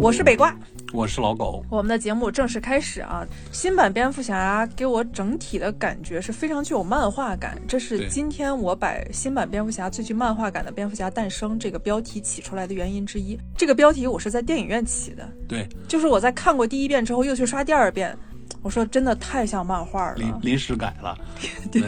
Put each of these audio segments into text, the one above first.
我是北瓜，我是老狗。我们的节目正式开始啊！新版蝙蝠侠给我整体的感觉是非常具有漫画感，这是今天我把新版蝙蝠侠最具漫画感的蝙蝠侠诞生这个标题起出来的原因之一。这个标题我是在电影院起的，对，就是我在看过第一遍之后又去刷第二遍，我说真的太像漫画了。临临时改了。对，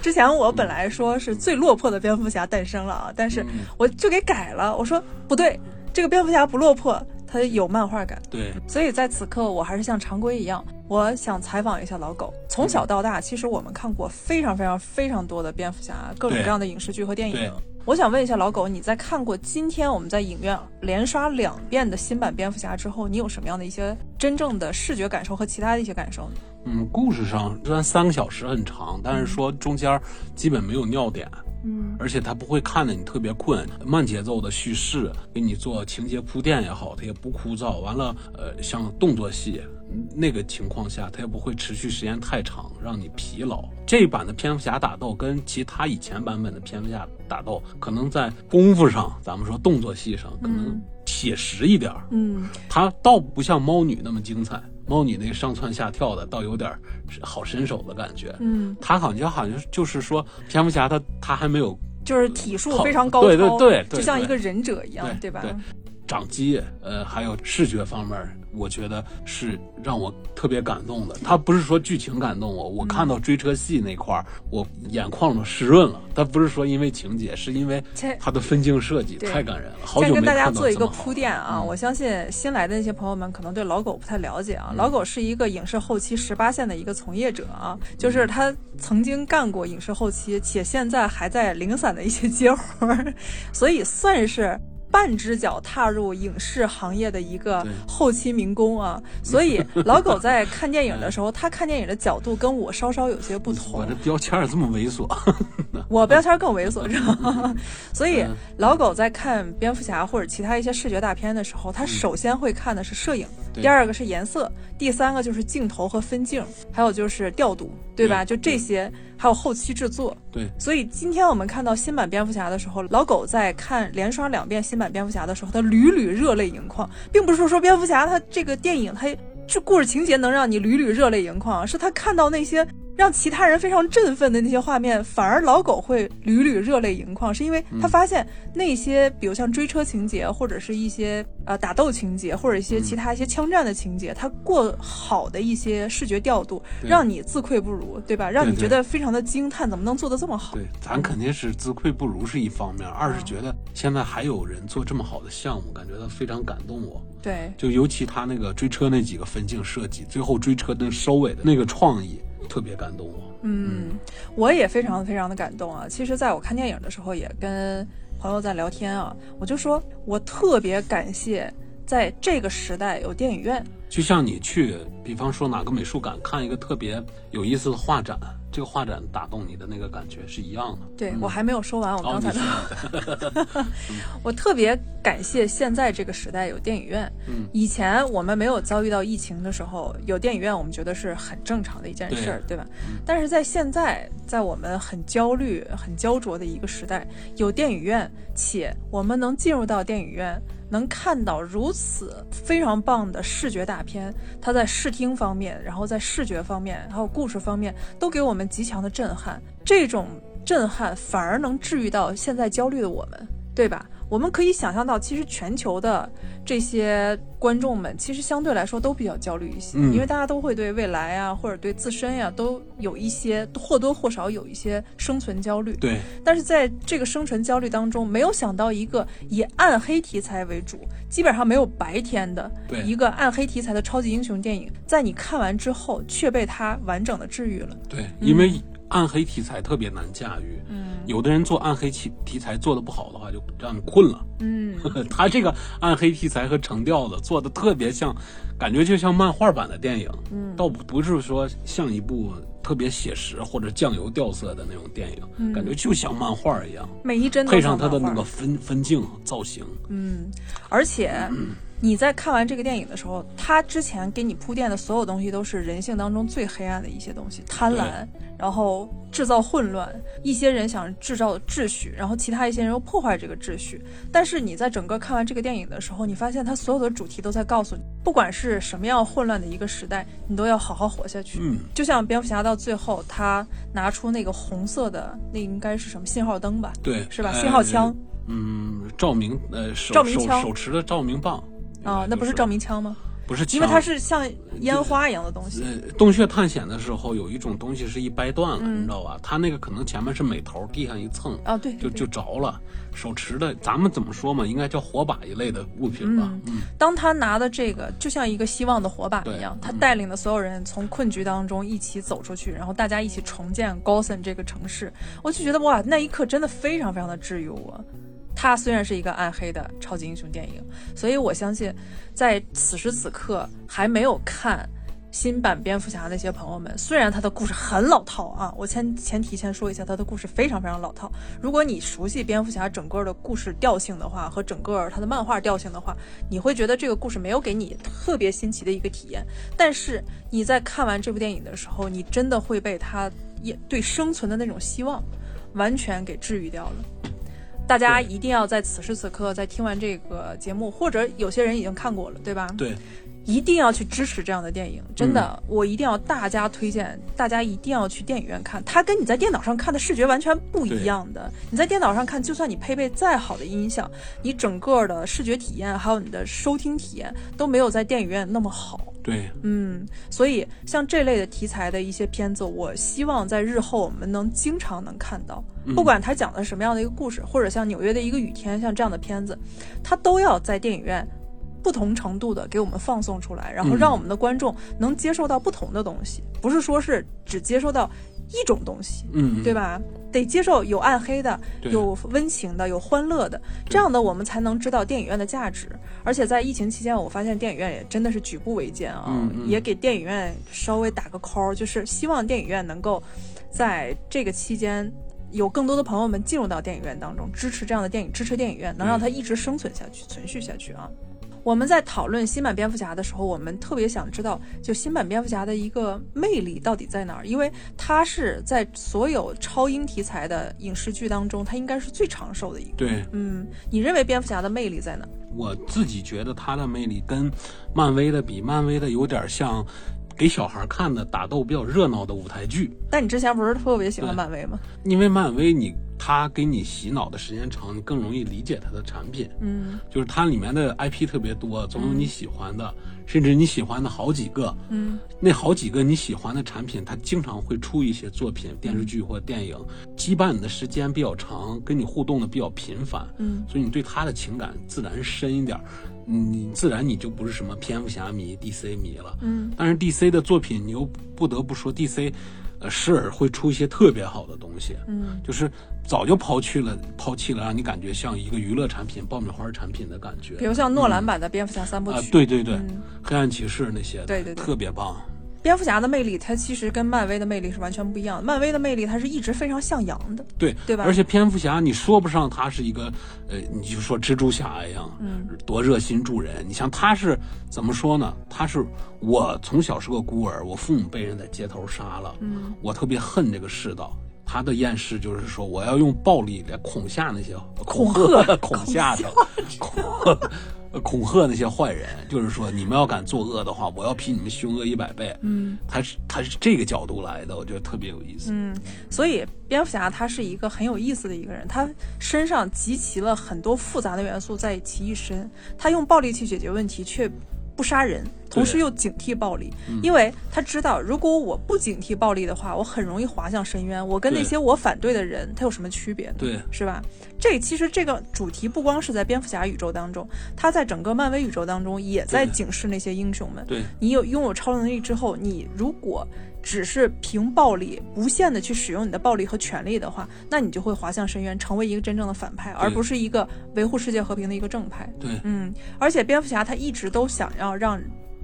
之前我本来说是最落魄的蝙蝠侠诞生了啊，但是嗯我就给改了，我说不对，这个蝙蝠侠不落魄，他有漫画感。对，所以在此刻，我还是像常规一样，我想采访一下老狗。从小到大，其实我们看过非常非常非常多的蝙蝠侠，各种各样的影视剧和电影。我想问一下老狗，你在看过今天我们在影院连刷两遍的新版蝙蝠侠之后，你有什么样的一些真正的视觉感受和其他的一些感受呢？嗯，故事上虽然三个小时很长，但是说中间基本没有尿点，嗯而且它不会看着你特别困，慢节奏的叙事给你做情节铺垫也好，它也不枯燥。完了，呃，像动作戏嗯那个情况下，它也不会持续时间太长，让你疲劳。这一版的蝙蝠侠打斗跟其他以前版本的蝙蝠侠打斗，可能在功夫上，咱们说动作戏上，可能嗯写实一点儿。嗯它倒不像猫女那么精彩，猫女那个上蹿下跳的，倒有点好身手的感觉。嗯，他好像好像就是说，蝙蝠侠他他还没有就是体术非常高超，对对对就像一个忍者一样，吧？对对掌机，呃，还有视觉方面，我觉得是让我特别感动的。他不是说剧情感动我，我看到追车戏那块儿，我眼眶都湿润了。他不是说因为情节，是因为切它的分镜设计太感人了。好先跟大家做一个铺垫啊，嗯我相信新来的那些朋友们可能对老狗不太了解啊。老狗是一个影视后期十八线的一个从业者啊，就是他曾经干过影视后期，且现在还在零散的一些接活儿，所以算是。半只脚踏入影视行业的一个后期民工啊，所以 老狗在看电影的时候，他看电影的角度跟我稍稍有些不同。我。这标签儿这么猥琐，我标签更猥琐，知道吗？所以嗯。老狗在看蝙蝠侠或者其他一些视觉大片的时候，他首先会看的是摄影，第二个是颜色，第三个就是镜头和分镜，还有就是调度，对吧？就这些，还有后期制作。对所以今天我们看到新版蝙蝠侠的时候，老狗在看连刷两遍新版蝙蝠侠的时候，他屡屡热泪盈眶，并不是说蝙蝠侠他这个电影他这故事情节能让你屡屡热泪盈眶，是他看到那些让其他人非常振奋的那些画面，反而老狗会屡屡热泪盈眶，是因为他发现那些比如像追车情节，或者是一些呃打斗情节，或者一些其他一些枪战的情节，它过好的一些视觉调度，让你自愧不如，对吧？让你觉得非常的惊叹，怎么能做得这么好？对，咱肯定是自愧不如是一方面，二是觉得现在还有人做这么好的项目，感觉到非常感动我。对就尤其他那个追车那几个分镜设计，最后追车那收尾的那个创意，特别感动我。嗯，我也非常非常的感动啊！其实，在我看电影的时候，也跟朋友在聊天啊，我就说我特别感谢在这个时代有电影院。就像你去，比方说哪个美术馆看一个特别有意思的画展，这个画展打动你的那个感觉是一样的。对、我还没有说完，我刚才的、说 我特别感谢现在这个时代有电影院。嗯，以前我们没有遭遇到疫情的时候，有电影院，我们觉得是很正常的一件事儿，对吧？但是在现在，在我们很焦虑、很焦灼的一个时代，有电影院，且我们能进入到电影院。能看到如此非常棒的视觉大片，它在视听方面，然后在视觉方面，还有故事方面，都给我们极强的震撼。这种震撼反而能治愈到现在焦虑的我们，对吧？我们可以想象到，其实全球的这些观众们，其实相对来说都比较焦虑一些，嗯因为大家都会对未来啊，或者对自身呀、都有一些或多或少有一些生存焦虑。对，但是在这个生存焦虑当中，没有想到一个以暗黑题材为主，基本上没有白天的一个暗黑题材的超级英雄电影，在你看完之后却被它完整的治愈了。对，因为暗黑题材特别难驾驭。嗯。有的人做暗黑题题材做的不好的话，就让你困了。嗯，他这个暗黑题材和成调子做的特别像感觉就像漫画版的电影，嗯，倒不是说像一部特别写实或者酱油调色的那种电影，感觉就像漫画一样，每一帧配上他的那个分分镜造型，嗯，而且。你在看完这个电影的时候，他之前给你铺垫的所有东西都是人性当中最黑暗的一些东西，贪婪，然后制造混乱，一些人想制造秩序，然后其他一些人又破坏这个秩序。但是你在整个看完这个电影的时候，你发现他所有的主题都在告诉你，不管是什么样混乱的一个时代，你都要好好活下去。嗯，就像蝙蝠侠到最后，他拿出那个红色的，那应该是什么信号灯吧？对，是吧？信号枪。嗯，照明呃手手手持的照明棒。啊，那不是照明枪吗？不是，因为它是像烟花一样的东西。呃，洞穴探险的时候有一种东西是一掰断了，你知道吧？它那个可能前面是美头，地上一蹭啊，对，就就着了。手持的，咱们怎么说嘛？应该叫火把一类的物品吧。嗯，当他拿的这个就像一个希望的火把一样，他带领的所有人从困局当中一起走出去，然后大家一起重建高森这个城市。我就觉得哇，那一刻真的非常非常的治愈我。它虽然是一个暗黑的超级英雄电影，所以我相信，在此时此刻还没有看新版蝙蝠侠那些朋友们，虽然他的故事很老套啊，我先前提先说一下，他的故事非常非常老套。如果你熟悉蝙蝠侠整个的故事调性的话，和整个他的漫画调性的话，你会觉得这个故事没有给你特别新奇的一个体验。但是你在看完这部电影的时候，你真的会被他也对生存的那种希望完全给治愈掉了。大家一定要在此时此刻，在听完这个节目，或者有些人已经看过了，对吧？对，一定要去支持这样的电影。真的，我一定要大家推荐，大家一定要去电影院看。它跟你在电脑上看的视觉完全不一样的。你在电脑上看，就算你配备再好的音响，你整个的视觉体验还有你的收听体验都没有在电影院那么好。对，嗯，所以像这类的题材的一些片子，我希望在日后我们能经常能看到，不管它讲的什么样的一个故事，或者像纽约的一个雨天，像这样的片子，它都要在电影院不同程度的给我们放送出来，然后让我们的观众能接受到不同的东西，不是说是只接受到。一种东西，嗯，对吧？得接受有暗黑的，有温情的，有欢乐的，这样的我们才能知道电影院的价值。而且在疫情期间，我发现电影院也真的是举步维艰啊，也给电影院稍微打个 call，就是希望电影院能够在这个期间有更多的朋友们进入到电影院当中，支持这样的电影，支持电影院，能让它一直生存下去、存续下去啊。我们在讨论新版蝙蝠侠的时候，我们特别想知道，就新版蝙蝠侠的一个魅力到底在哪儿？因为它是在所有超英题材的影视剧当中，它应该是最长寿的一个。对，嗯，你认为蝙蝠侠的魅力在哪？我自己觉得它的魅力跟漫威的比，漫威的有点像。给小孩看的打斗比较热闹的舞台剧，但你之前不是特别喜欢漫威吗？因为漫威你他给你洗脑的时间长，你更容易理解他的产品。嗯，就是它里面的 IP 特别多，总有你喜欢的，甚至你喜欢的好几个。嗯，那好几个你喜欢的产品，它经常会出一些作品、电视剧或电影，羁绊你的时间比较长，跟你互动的比较频繁。嗯，所以你对他的情感自然深一点。你自然你就不是什么蝙蝠侠迷、DC 迷了，嗯，但是 DC 的作品你又不得不说 DC，呃，时而会出一些特别好的东西，嗯，就是早就抛弃了，抛弃了让你感觉像一个娱乐产品、爆米花产品的感觉，比如像诺兰版的蝙蝠侠三部曲，对对对，黑暗骑士那些，对对对，特别棒。蝙蝠侠的魅力，它其实跟漫威的魅力是完全不一样的。漫威的魅力，它是一直非常向阳的，对对吧？而且蝙蝠侠，你说不上他是一个，呃，你就说蜘蛛侠一样，嗯，多热心助人。你像他是怎么说呢？他是我从小是个孤儿，我父母被人在街头杀了，嗯，我特别恨这个世道。他的厌世就是说，我要用暴力来恐吓那些恐吓恐吓的 恐。恐吓那些坏人，就是说你们要敢作恶的话，我要比你们凶恶一百倍。嗯，他是他是这个角度来的，我觉得特别有意思。嗯，所以蝙蝠侠他是一个很有意思的一个人，他身上集齐了很多复杂的元素在其一身，他用暴力去解决问题，却不杀人。同时又警惕暴力，因为他知道，如果我不警惕暴力的话，我很容易滑向深渊。我跟那些我反对的人，他有什么区别呢？对，是吧？这其实这个主题不光是在蝙蝠侠宇宙当中，他在整个漫威宇宙当中也在警示那些英雄们。对，你有拥有超能力之后，你如果只是凭暴力无限的去使用你的暴力和权力的话，那你就会滑向深渊，成为一个真正的反派，而不是一个维护世界和平的一个正派。对，嗯，而且蝙蝠侠他一直都想要让。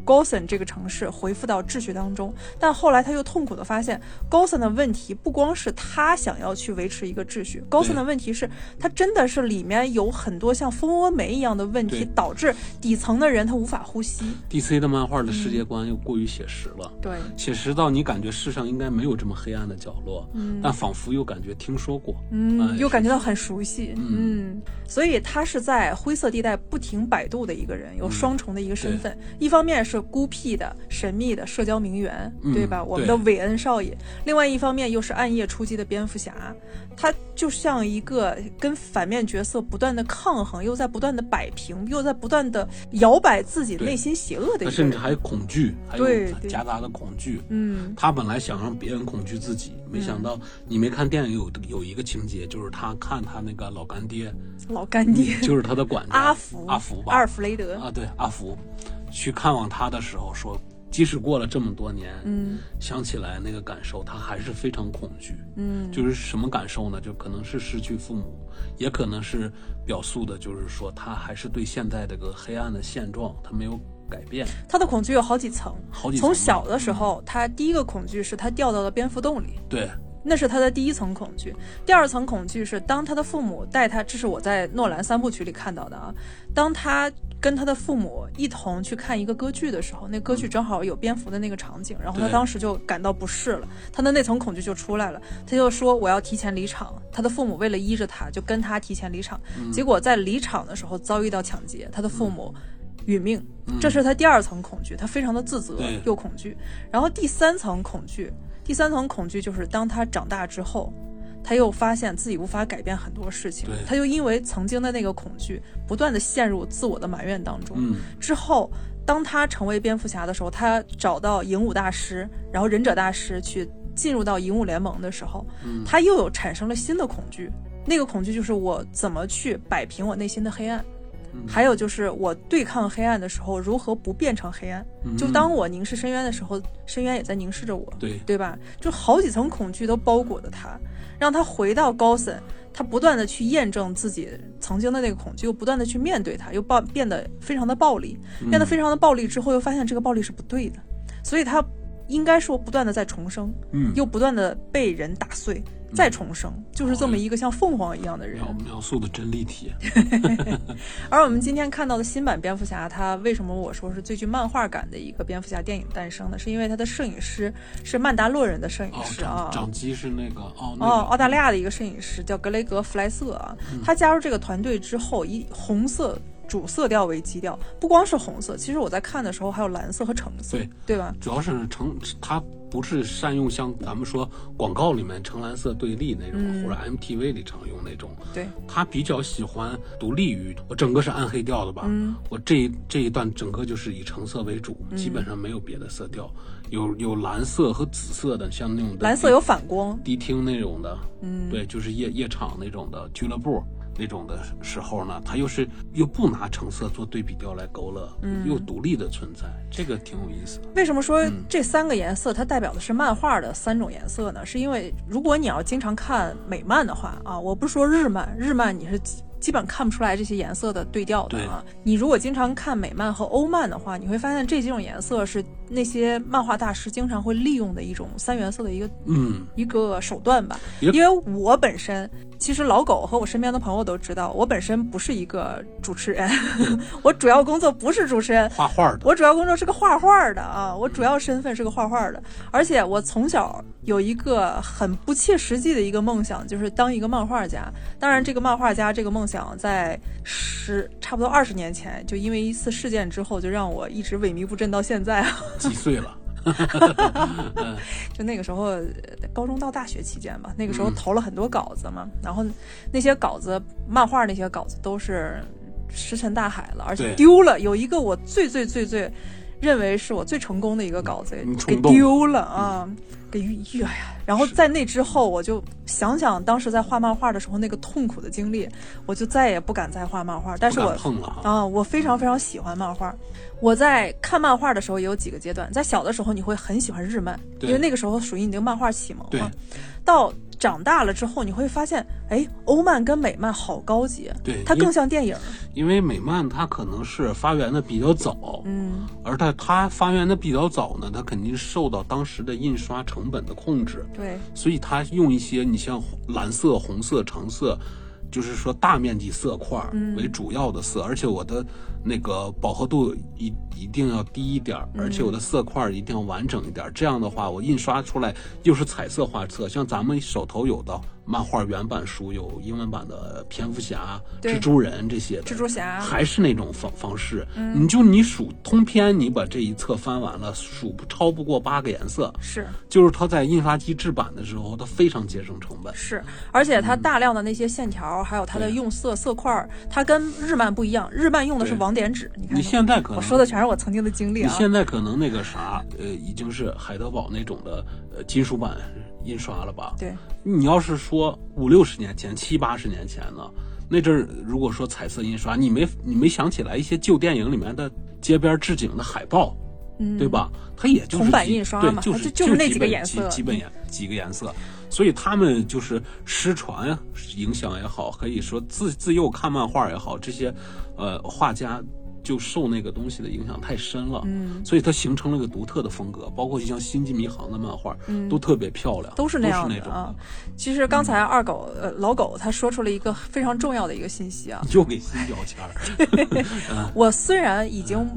高森这个城市恢复到秩序当中。但后来他又痛苦地发现，高森的问题不光是他想要去维持一个秩序，高森的问题是，他真的是里面有很多像蜂窝煤一样的问题，导致底层的人他无法呼吸。DC 的漫画的世界观又过于写实了，对，写实到你感觉世上应该没有这么黑暗的角落，嗯，但仿佛又感觉听说过，嗯，又感觉到很熟悉，嗯，所以他是在灰色地带不停摆渡的一个人，有双重的一个身份，一方面是孤僻的、神秘的社交名媛，对吧？我们的韦恩少爷，另外一方面又是暗夜出击的蝙蝠侠，他就像一个跟反面角色不断的抗衡，又在不断的摆平，又在不断的摇摆自己内心邪恶的一个人，甚至还有恐惧，还有夹杂的恐惧，嗯，他本来想让别人恐惧自己，没想到你没看电影有有一个情节，就是他看他那个老干爹，老干爹就是他的管家阿福，阿福吧，阿尔弗雷德啊，对，阿福去看望他的时候说。即使过了这么多年，嗯，想起来那个感受，他还是非常恐惧，嗯，就是什么感受呢？就可能是失去父母，也可能是表述的，就是说他还是对现在这个黑暗的现状，他没有改变。他的恐惧有好几层，好几层从小的时候，他第一个恐惧是他掉到了蝙蝠洞里，对。那是他的第一层恐惧，第二层恐惧是当他的父母带他，这是我在诺兰三部曲里看到的啊。当他跟他的父母一同去看一个歌剧的时候，那歌剧正好有蝙蝠的那个场景，然后他当时就感到不适了，他的那层恐惧就出来了，他就说我要提前离场。他的父母为了依着他，就跟他提前离场，结果在离场的时候遭遇到抢劫，他的父母殒命，这是他第二层恐惧，他非常的自责又恐惧。然后第三层恐惧。第三层恐惧就是当他长大之后，他又发现自己无法改变很多事情，他就因为曾经的那个恐惧，不断的陷入自我的埋怨当中。之后，当他成为蝙蝠侠的时候，他找到影武大师，然后忍者大师去进入到影武联盟的时候，他又有产生了新的恐惧，那个恐惧就是我怎么去摆平我内心的黑暗。还有就是我对抗黑暗的时候，如何不变成黑暗？就当我凝视深渊的时候，深渊也在凝视着我，对对吧？就好几层恐惧都包裹着他，让他回到高森，他不断的去验证自己曾经的那个恐惧，又不断的去面对它，又暴变得非常的暴力，变得非常的暴力之后，又发现这个暴力是不对的，所以他应该说不断的在重生，嗯，又不断的被人打碎。再重生，就是这么一个像凤凰一样的人。描描述的真立体。而我们今天看到的新版蝙蝠侠，他为什么我说是最具漫画感的一个蝙蝠侠电影诞生呢？是因为他的摄影师是曼达洛人的摄影师啊，掌机是那个哦哦，澳大利亚的一个摄影师叫格雷格弗莱瑟啊。他加入这个团队之后，一红色主色调为基调，不光是红色，其实我在看的时候还有蓝色和橙色，对对吧？主要是橙，它。不是善用像咱们说广告里面橙蓝色对立那种，或者 MTV 里常用那种。对，他比较喜欢独立于我整个是暗黑调的吧。嗯，我这这一段整个就是以橙色为主，基本上没有别的色调，有有蓝色和紫色的，像那种蓝色有反光，迪厅那种的。嗯，对，就是夜夜场那种的俱乐部。那种的时候呢，它又是又不拿橙色做对比调来勾勒，嗯，又独立的存在，这个挺有意思。为什么说这三个颜色它代表的是漫画的三种颜色呢？是因为如果你要经常看美漫的话啊，我不是说日漫，日漫你是。基本看不出来这些颜色的对调的啊！你如果经常看美漫和欧漫的话，你会发现这几种颜色是那些漫画大师经常会利用的一种三原色的一个嗯一个手段吧。因为我本身其实老狗和我身边的朋友都知道，我本身不是一个主持人，我主要工作不是主持人，画画的。我主要工作是个画画的啊，我主要身份是个画画的，而且我从小有一个很不切实际的一个梦想，就是当一个漫画家。当然，这个漫画家这个梦想。想在十差不多二十年前，就因为一次事件之后，就让我一直萎靡不振到现在。几岁了？就那个时候，高中到大学期间吧，那个时候投了很多稿子嘛，然后那些稿子，漫画那些稿子都是石沉大海了，而且丢了。有一个我最最最最认为是我最成功的一个稿子，给丢了啊。给哎呀，然后在那之后，我就想想当时在画漫画的时候那个痛苦的经历，我就再也不敢再画漫画。但是我啊，我非常非常喜欢漫画。我在看漫画的时候也有几个阶段，在小的时候你会很喜欢日漫，因为那个时候属于你那个漫画启蒙嘛。到长大了之后，你会发现，哎，欧漫跟美漫好高级，对，它更像电影。因为美漫它可能是发源的比较早，嗯，而它它发源的比较早呢，它肯定受到当时的印刷成本的控制，对，所以它用一些你像蓝色、红色、橙色。就是说大面积色块为主要的色，而且我的那个饱和度一一定要低一点，而且我的色块一定要完整一点。这样的话，我印刷出来又是彩色画册，像咱们手头有的。漫画原版书有英文版的蝙蝠侠、蜘蛛人这些，蜘蛛侠还是那种方方式。你就你数通篇，你把这一册翻完了，数不超不过八个颜色。是，就是它在印刷机制版的时候，它非常节省成本。是，而且它大量的那些线条，还有它的用色色块，它跟日漫不一样。日漫用的是网点纸。你看，你现在可能我说的全是我曾经的经历啊。你现在可能那个啥，呃，已经是海德堡那种的呃金属版。印刷了吧？对，你要是说五六十年前、七八十年前呢，那阵儿如果说彩色印刷，你没你没想起来一些旧电影里面的街边置景的海报，嗯，对吧？它也就是铜版印刷嘛，就是就是那几个颜色，基本颜几个颜色，所以他们就是失传影响也好，可以说自自幼看漫画也好，这些呃画家。就受那个东西的影响太深了，嗯，所以它形成了个独特的风格，包括就像《星际迷航》的漫画，嗯，都特别漂亮，都是那样的啊。其实刚才二狗呃老狗他说出了一个非常重要的一个信息啊，又给新标签儿。我虽然已经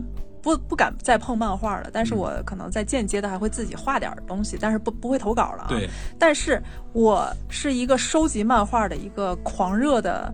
不不敢再碰漫画了，但是我可能在间接的还会自己画点东西，但是不不会投稿了啊。对，但是我是一个收集漫画的一个狂热的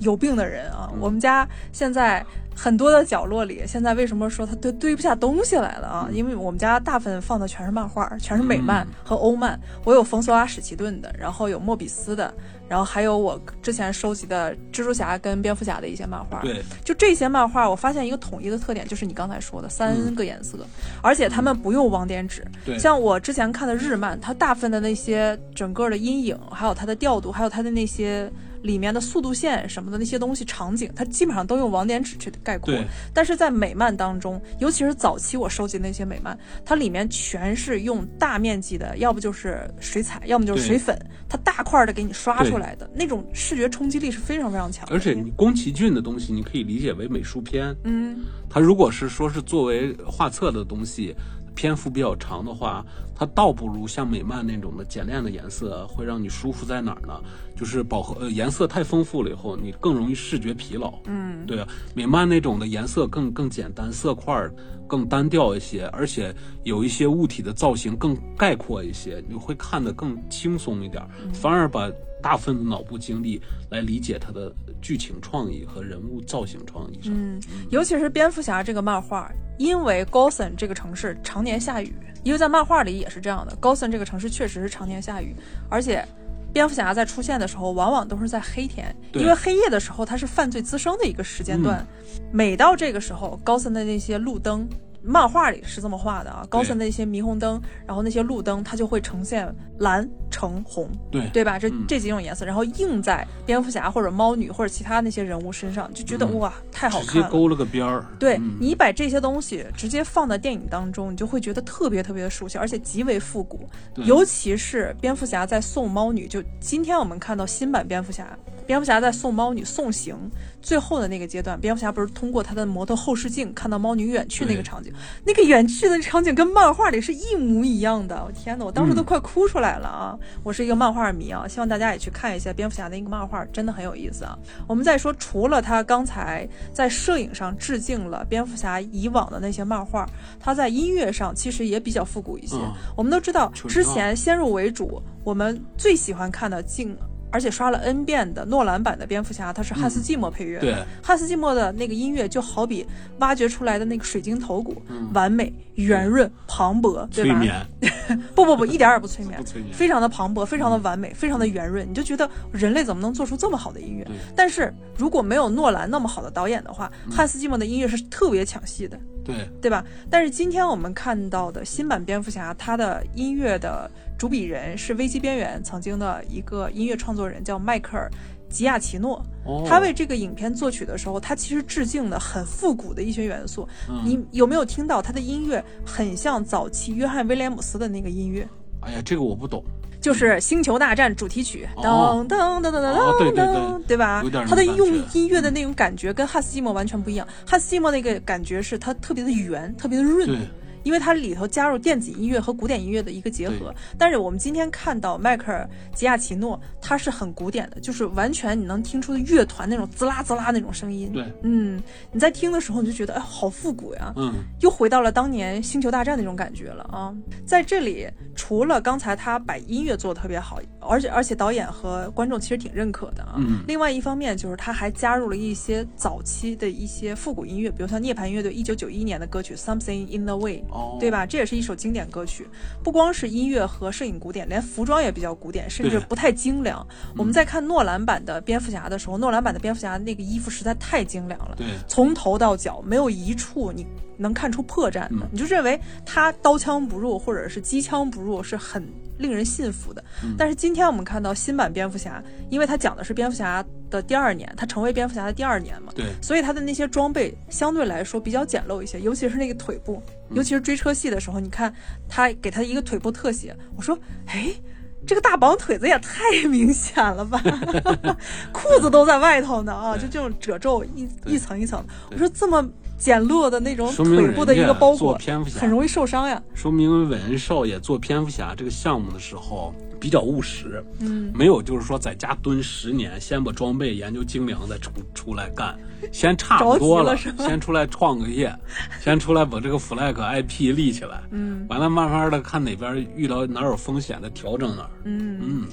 有病的人啊。我们家现在。很多的角落里，现在为什么说它堆堆不下东西来了啊？因为我们家大部分放的全是漫画，全是美漫和欧漫。我有冯索拉史奇顿的，然后有莫比斯的，然后还有我之前收集的蜘蛛侠跟蝙蝠侠的一些漫画。对，就这些漫画，我发现一个统一的特点，就是你刚才说的三个颜色，而且他们不用网点纸。对，像我之前看的日漫，它大部分的那些整个的阴影，还有它的调度，还有它的那些。里面的速度线什么的那些东西场景，它基本上都用网点纸去概括。但是在美漫当中，尤其是早期我收集那些美漫，它里面全是用大面积的，要不就是水彩，要么就是水粉，它大块的给你刷出来的那种视觉冲击力是非常非常强。而且你宫崎骏的东西，你可以理解为美术片。嗯，它如果是说是作为画册的东西。篇幅比较长的话，它倒不如像美漫那种的简练的颜色会让你舒服在哪儿呢？就是饱和呃颜色太丰富了以后，你更容易视觉疲劳。嗯，对啊，美漫那种的颜色更更简单，色块更单调一些，而且有一些物体的造型更概括一些，你会看得更轻松一点，反而把大部分的脑部精力来理解它的剧情创意和人物造型创意上。嗯，尤其是蝙蝠侠这个漫画。因为高森这个城市常年下雨，因为在漫画里也是这样的。高森这个城市确实是常年下雨，而且蝙蝠侠在出现的时候，往往都是在黑天，因为黑夜的时候它是犯罪滋生的一个时间段。每到这个时候，高森的那些路灯。漫画里是这么画的啊，高森的一些霓虹灯，然后那些路灯，它就会呈现蓝、橙、红，对对吧？这这几种颜色，然后映在蝙蝠侠或者猫女或者其他那些人物身上，就觉得哇，太好看了。直接勾了个边儿。对你把这些东西直接放在电影当中，你就会觉得特别特别的熟悉，而且极为复古。尤其是蝙蝠侠在送猫女，就今天我们看到新版蝙蝠侠。蝙蝠侠在送猫女送行最后的那个阶段，蝙蝠侠不是通过他的摩托后视镜看到猫女远去那个场景，那个远去的场景跟漫画里是一模一样的。我天呐，我当时都快哭出来了啊！我是一个漫画迷啊，希望大家也去看一下蝙蝠侠的一个漫画，真的很有意思啊。我们再说，除了他刚才在摄影上致敬了蝙蝠侠以往的那些漫画，他在音乐上其实也比较复古一些。我们都知道，之前先入为主，我们最喜欢看的镜。而且刷了 N 遍的诺兰版的蝙蝠侠，它是汉斯季默配乐。对，汉斯季默的那个音乐就好比挖掘出来的那个水晶头骨，完美、圆润、磅礴，对吧？催眠？不不不，一点也不催眠，不催眠，非常的磅礴，非常的完美，非常的圆润，你就觉得人类怎么能做出这么好的音乐？但是如果没有诺兰那么好的导演的话，汉斯季默的音乐是特别抢戏的。对，对吧？但是今天我们看到的新版蝙蝠侠，它的音乐的。主笔人是《危机边缘》曾经的一个音乐创作人，叫迈克尔·吉亚奇诺。他为这个影片作曲的时候，他其实致敬的很复古的一些元素。你有没有听到他的音乐很像早期约翰·威廉姆斯的那个音乐？哎呀，这个我不懂。就是《星球大战》主题曲，哦噔噔噔噔噔噔噔，对吧有点？那它的用音乐的那种感觉跟汉斯季默完全不一样。汉斯季默那个感觉是它特别的圆，特别的润，对，因为它里头加入电子音乐和古典音乐的一个结合。但是我们今天看到迈克尔吉亚奇诺，他是很古典的，就是完全你能听出乐团那种滋啦滋啦那种声音。对，嗯，你在听的时候你就觉得哎，好复古呀，嗯，又回到了当年《星球大战》那种感觉了啊！在这里，除了刚才他把音乐做得特别好，而且而且导演和观众其实挺认可的啊。嗯另外一方面就是他还加入了一些早期的一些复古音乐，比如像涅槃乐队一九九一年的歌曲《Something in the Way》。哦，对吧？这也是一首经典歌曲，不光是音乐和摄影古典，连服装也比较古典，甚至不太精良。我们在看诺兰版的蝙蝠侠的时候，诺兰版的蝙蝠侠那个衣服实在太精良了，对，从头到脚没有一处你能看出破绽的，嗯。你就认为他刀枪不入或者是机枪不入是很令人信服的。嗯。但是今天我们看到新版蝙蝠侠，因为他讲的是蝙蝠侠的第二年，他成为蝙蝠侠的第二年嘛，对，所以他的那些装备相对来说比较简陋一些，尤其是那个腿部，尤其是追车戏的时候，你看他给他一个腿部特写，我说，哎。这个大绑腿子也太明显了吧，裤子都在外头呢啊！就这种褶皱一一层一层的，我说这么简陋的那种腿部的一个包裹，很容易受伤呀。说明韦恩少爷做蝙蝠侠这个项目的时候比较务实，嗯，没有就是说在家蹲十年，先把装备研究精良，再出出来干，先差不多了先出来创个业，先出来把这个 flag IP 立起来，嗯，完了慢慢的看哪边遇到哪有风险的调整哪儿，嗯。嗯，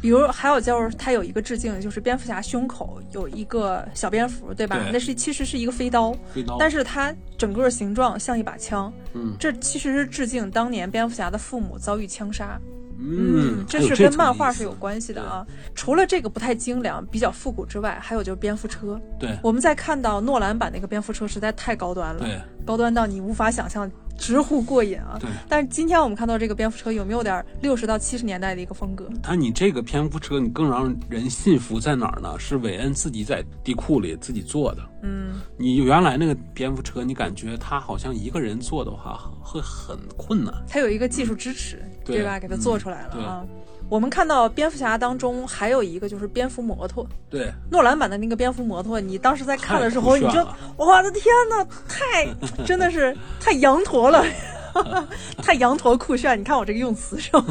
比如还有就是它有一个致敬，就是蝙蝠侠胸口有一个小蝙蝠，对吧？对。那是其实是一个飞刀，飞刀，但是它整个形状像一把枪，嗯。这其实是致敬当年蝙蝠侠的父母遭遇枪杀。嗯，这是跟漫画是有关系的啊。除了这个不太精良、比较复古之外，还有就是蝙蝠车。对我们在看到诺兰版那个蝙蝠车实在太高端了，对高端到你无法想象，直呼过瘾啊。对。但是今天我们看到这个蝙蝠车有没有点六十到七十年代的一个风格？但你这个蝙蝠车，你更让人信服在哪儿呢？是韦恩自己在地库里自己做的。嗯，你原来那个蝙蝠车，你感觉他好像一个人做的话会很困难。他有一个技术支持，对吧？给他做出来了嗯啊。我们看到蝙蝠侠当中还有一个就是蝙蝠摩托，对，诺兰版的那个蝙蝠摩托，你当时在看的时候，你就我的天呐，太真的是太羊驼了。太羊驼酷炫，你看我这个用词是吗？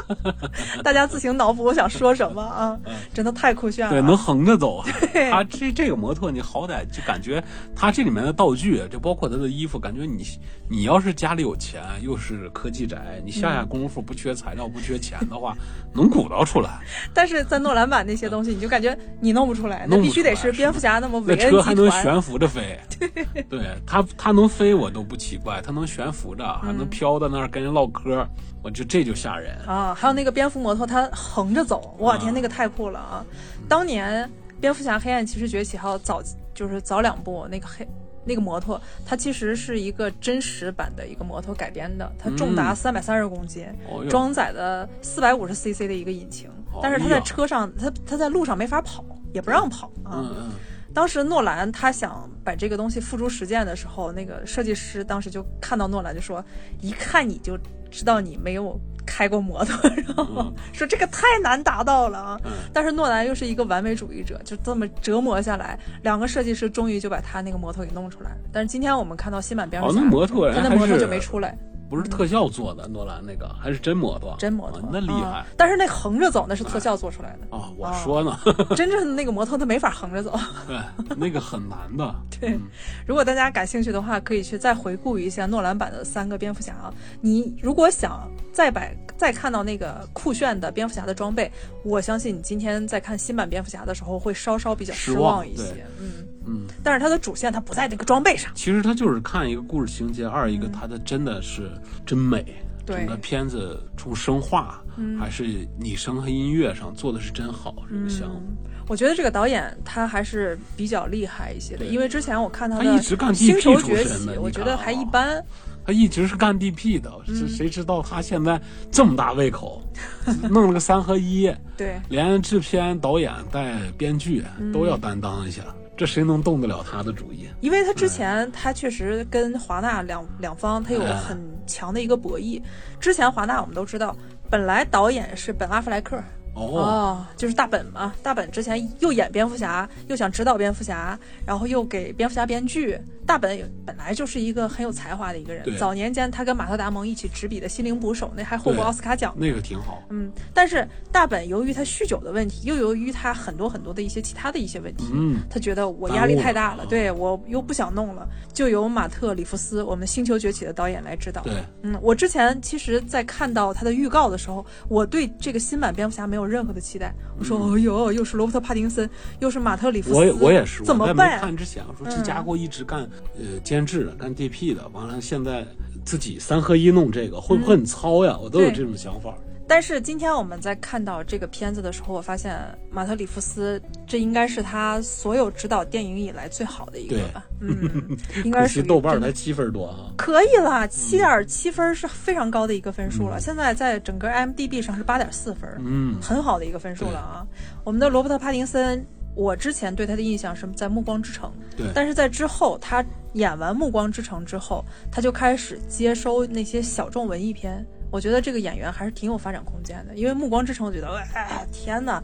大家自行脑补我想说什么啊！真的太酷炫了对，能横着走。对他这这个模特，你好歹就感觉他这里面的道具，就包括他的衣服，感觉你你要是家里有钱，又是科技宅，你下下功夫不缺材料、不缺钱的话，能鼓捣出来。但是在诺兰版那些东西，你就感觉你弄不出来，那必须得是蝙蝠侠那么那韦恩车还能。悬浮着飞，对对他他能飞我都不奇怪，他能悬浮着，还能飘到那儿跟人唠嗑，我就这就吓人。啊，还有那个蝙蝠摩托，它横着走，我天，啊那个太酷了啊！当年蝙蝠侠黑暗骑士崛起还有早就是早两部那个黑那个摩托，它其实是一个真实版的一个摩托改编的，它重达嗯三百三十公斤，哦装载的四百五十 CC 的一个引擎，哦但是它在车上，它它在路上没法跑，也不让跑啊。嗯嗯，当时诺兰他想把这个东西付诸实践的时候，那个设计师当时就看到诺兰就说：“一看你就知道你没有开过摩托，然后嗯说这个太难达到了啊。嗯但是诺兰又是一个完美主义者，就这么折磨下来，两个设计师终于就把他那个摩托给弄出来了。但是今天我们看到新版蝙蝠哦，侠，那摩托人他那摩托就没出来，不是特效做的，诺兰那个还是真摩托，真摩托，哦那厉害。啊但是那横着走那是特效做出来的，哦，我哦说呢，真正的那个摩托它没法横着走。对，那个很难的。对嗯，如果大家感兴趣的话，可以去再回顾一下诺兰版的三个蝙蝠侠。啊。你如果想再摆再看到那个酷炫的蝙蝠侠的装备，我相信你今天在看新版蝙蝠侠的时候会稍稍比较失失望一些。嗯，嗯，但是它的主线它不在这个装备上。其实他就是看一个故事情节，二一个他的真的是真美，整个片子从声画、嗯。还是拟声和音乐上做的是真好，这个项目。嗯。我觉得这个导演他还是比较厉害一些的，因为之前我看他一直干《星 DP 球出崛起身的》，我觉得还啊。一般。他一直是干 DP 的，嗯。谁谁知道他现在这么大胃口，弄了个三合一，对，连制片、导演带编剧嗯。都要担当一下，这谁能动得了他的主意？因为他之前他确实跟华纳两两方他有很强的一个博弈。之前华纳我们都知道，本来导演是本·阿弗莱克。哦，就是大本嘛，大本之前又演蝙蝠侠，又想指导蝙蝠侠，然后又给蝙蝠侠编剧。大本本来就是一个很有才华的一个人，早年间他跟马特·达蒙一起执笔的《心灵捕手》，那还获过奥斯卡奖，那个挺好。嗯，但是大本由于他酗酒的问题，又由于他很多很多的一些其他的一些问题，嗯，他觉得我压力太大了，对我又不想弄了，就由马特·里弗斯，我们《星球崛起》的导演来指导。对，嗯，我之前其实，在看到他的预告的时候，我对这个新版蝙蝠侠没有任何的期待。我说：“哎呦，又是罗伯特·帕丁森，又是马特·里夫斯，我我也是，怎么办？”看之前我说这家伙一直干呃监制的，干 DP 的，完了现在自己三合一弄这个，会不会很糙呀？我都有这种想法。但是今天我们在看到这个片子的时候，我发现马特·里夫斯这应该是他所有指导电影以来最好的一个吧？嗯，应该是豆瓣才七分多啊，可以了，七点七分是非常高的一个分数了。现在在整个 m d b 上是八点四分，嗯，很好的一个分数了啊。我们的罗伯特·帕丁森，我之前对他的印象是在《暮光之城》，对，但是在之后他演完《暮光之城》之后，他就开始接收那些小众文艺片。我觉得这个演员还是挺有发展空间的，因为《暮光之城》，我觉得，哎，天哪，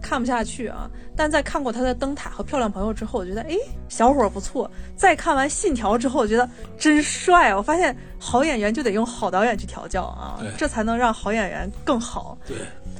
看不下去啊！但在看过他的《灯塔》和《漂亮朋友》之后，我觉得，哎，小伙不错。再看完《信条》之后，我觉得真帅。我发现好演员就得用好导演去调教啊，这才能让好演员更好。对，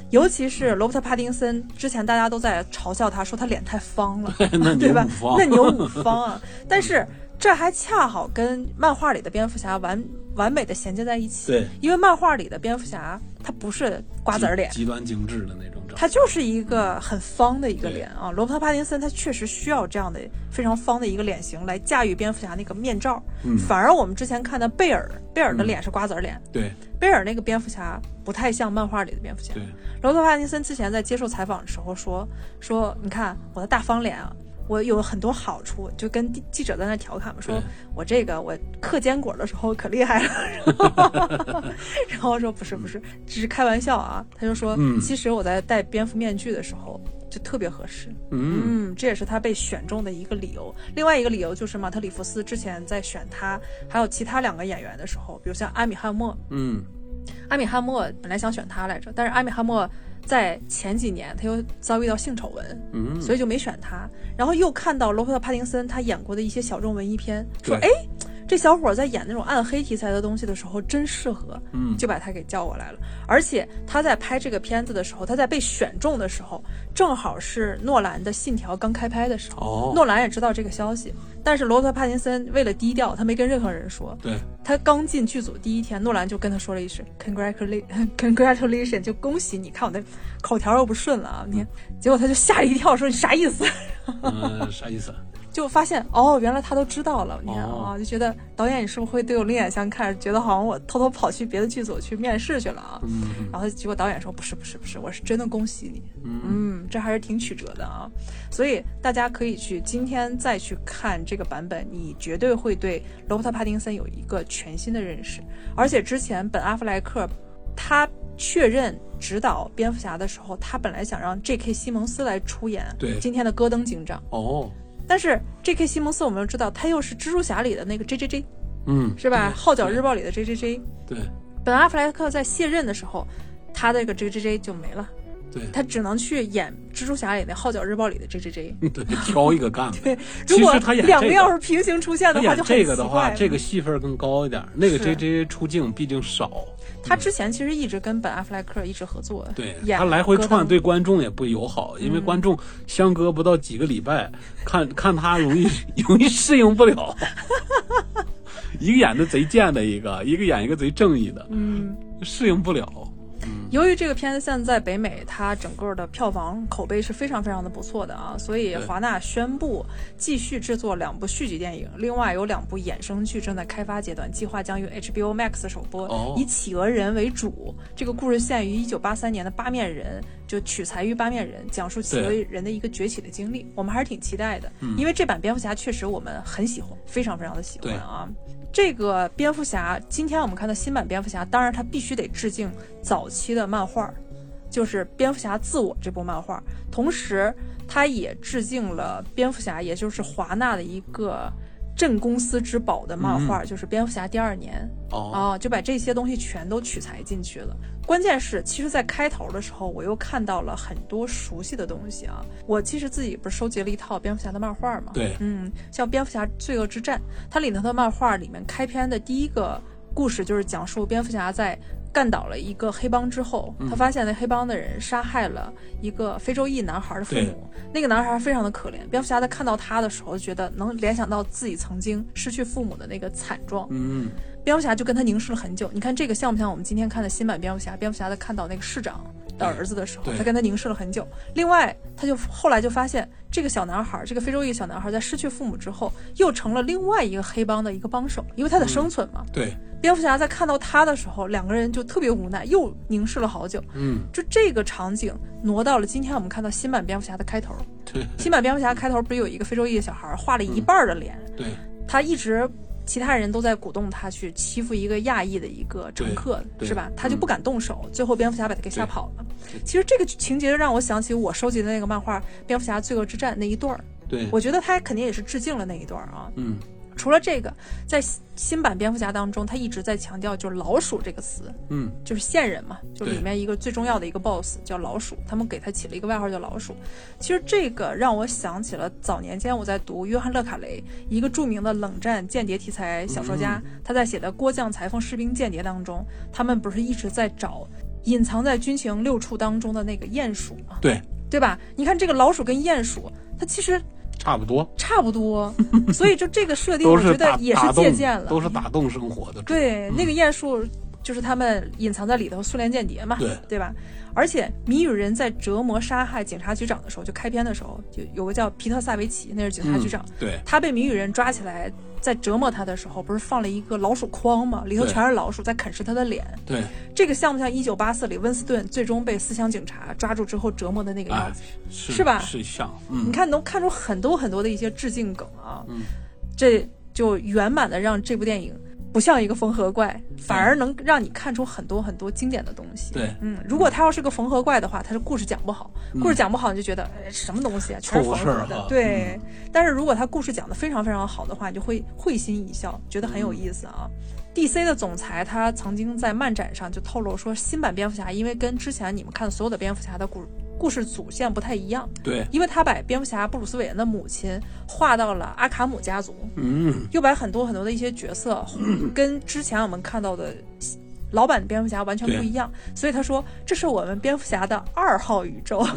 尤其是罗伯特·帕丁森，之前大家都在嘲笑他，说他脸太方了，对吧？那牛五方啊！但是这还恰好跟漫画里的蝙蝠侠完。完美的衔接在一起，对，因为漫画里的蝙蝠侠他不是瓜子脸，极端精致的那种，他就是一个很方的一个脸啊。罗伯特·帕丁森他确实需要这样的非常方的一个脸型来驾驭蝙蝠侠那个面罩。嗯，反而我们之前看的贝尔，贝尔的脸是瓜子脸，对，贝尔那个蝙蝠侠不太像漫画里的蝙蝠侠。对，罗伯特·帕丁森之前在接受采访的时候说说，你看我的大方脸啊。我有很多好处，就跟记者在那调侃嘛，说我这个我嗑坚果的时候可厉害了，然后说不是不是，只是开玩笑啊。他就说，其实我在戴蝙蝠面具的时候就特别合适，嗯，这也是他被选中的一个理由。另外一个理由就是马特里弗斯之前在选他还有其他两个演员的时候，比如像阿米汉默，嗯，阿米汉默本来想选他来着，但是阿米汉默。在前几年，他又遭遇到性丑闻，嗯，所以就没选他。然后又看到罗伯特·帕丁森他演过的一些小众文艺片，说：“哎。”这小伙在演那种暗黑题材的东西的时候真适合，嗯，就把他给叫过来了。而且他在拍这个片子的时候，他在被选中的时候，正好是诺兰的《信条》刚开拍的时候。哦，诺兰也知道这个消息，但是罗伯特·帕金森为了低调，他没跟任何人说。对，他刚进剧组第一天，诺兰就跟他说了一声 “congratulation”，congratulation，就恭喜你。看我的口条又不顺了啊！你，结果他就吓了一跳，说你啥意思？嗯，啥意思？就发现哦，原来他都知道了。你看啊，就觉得导演你是不是会对我另眼相看？觉得好像我偷偷跑去别的剧组去面试去了啊？嗯。然后结果导演说不是不是不是，我是真的恭喜你。嗯。这还是挺曲折的啊。所以大家可以去今天再去看这个版本，你绝对会对罗伯特·帕丁森有一个全新的认识。而且之前本·阿弗莱克他确认指导蝙蝠侠的时候，他本来想让 J.K. 西蒙斯来出演今天的戈登警长。哦。但是 J.K. 西蒙斯，我们都知道，他又是蜘蛛侠里的那个 J.J.J，嗯，是吧？号角日报里的 J.J.J，对。本阿弗莱克在卸任的时候，他那个 J.J.J 就没了，对，他只能去演蜘蛛侠里那号角日报里的 J.J.J，对，挑一个干。对，如果两个要是平行出现的话，就这个的话，这个戏份更高一点。那个 J.J. 出镜毕竟少。他之前其实一直跟本阿弗莱克一直合作，对他来回串，对观众也不友好，因为观众相隔不到几个礼拜，看 看他容易容易适应不了。一个演的贼贱的一个，一个演一个贼正义的，嗯，适应不了。由于这个片子现在北美它整个的票房口碑是非常非常的不错的啊，所以华纳宣布继续制作两部续集电影，另外有两部衍生剧正在开发阶段，计划将于 HBO Max 首播，以企鹅人为主。这个故事线于一九八三年的八面人，就取材于八面人，讲述企鹅人的一个崛起的经历。我们还是挺期待的，因为这版蝙蝠侠确实我们很喜欢，非常非常的喜欢啊。这个蝙蝠侠，今天我们看到新版蝙蝠侠，当然他必须得致敬早期的漫画，就是《蝙蝠侠自我》这部漫画，同时他也致敬了蝙蝠侠，也就是华纳的一个镇公司之宝的漫画，就是蝙蝠侠第二年哦啊，就把这些东西全都取材进去了。关键是，其实，在开头的时候，我又看到了很多熟悉的东西啊。我其实自己不是收集了一套蝙蝠侠的漫画嘛？对，嗯，像《蝙蝠侠：罪恶之战》，它里头的漫画里面开篇的第一个故事就是讲述蝙蝠侠在干倒了一个黑帮之后，他发现那黑帮的人杀害了一个非洲裔男孩的父母，那个男孩非常的可怜。蝙蝠侠在看到他的时候，觉得能联想到自己曾经失去父母的那个惨状。嗯。蝙蝠侠就跟他凝视了很久，你看这个像不像我们今天看的新版蝙蝠侠？蝙蝠侠在看到那个市长的儿子的时候，他跟他凝视了很久。另外，他就后来就发现，这个小男孩，这个非洲裔小男孩，在失去父母之后，又成了另外一个黑帮的一个帮手，因为他的生存嘛。对。蝙蝠侠在看到他的时候，两个人就特别无奈，又凝视了好久。嗯。就这个场景挪到了今天我们看到新版蝙蝠侠的开头。对。新版蝙蝠侠开头不是有一个非洲裔的小孩画了一半的脸？对。他一直。其他人都在鼓动他去欺负一个亚裔的一个乘客，是吧？他就不敢动手，最后蝙蝠侠把他给吓跑了。其实这个情节让我想起我收集的那个漫画《蝙蝠侠：罪恶之战》那一段儿。对，我觉得他肯定也是致敬了那一段啊。嗯。除了这个，在新版蝙蝠侠当中，他一直在强调就是“老鼠”这个词，嗯，就是线人嘛，就里面一个最重要的一个 boss 叫老鼠，他们给他起了一个外号叫老鼠。其实这个让我想起了早年间我在读约翰·勒卡雷，一个著名的冷战间谍题材小说家，他在写的《郭将裁缝士兵间谍》当中，他们不是一直在找隐藏在军情六处当中的那个鼹鼠吗？对，对吧？你看这个老鼠跟鼹鼠，它其实。差不多，差不多，所以就这个设定，我觉得也是借鉴了，都是打洞生活的。对，那个鼹鼠就是他们隐藏在里头，苏联间谍嘛，对对吧？而且谜语人在折磨杀害警察局长的时候，就开篇的时候，就有个叫皮特萨维奇，那是警察局长，对，他被谜语人抓起来。在折磨他的时候，不是放了一个老鼠筐吗？里头全是老鼠，在啃食他的脸。对，这个像不像《一九八四》里温斯顿最终被思想警察抓住之后折磨的那个样子？是吧？是像。你看，能看出很多很多的一些致敬梗啊。嗯，这就圆满的让这部电影。不像一个缝合怪，反而能让你看出很多很多经典的东西。对，嗯，如果他要是个缝合怪的话，他的故事讲不好，故事讲不好你就觉得什么东西啊，全是缝合的。对，但是如果他故事讲的非常非常好的话，你就会会心一笑，觉得很有意思啊。D.C. 的总裁他曾经在漫展上就透露说，新版蝙蝠侠因为跟之前你们看的所有的蝙蝠侠的故故事主线不太一样，对，因为他把蝙蝠侠布鲁斯韦恩的母亲画到了阿卡姆家族，嗯，又把很多很多的一些角色跟之前我们看到的老版蝙蝠侠完全不一样，所以他说这是我们蝙蝠侠的二号宇宙。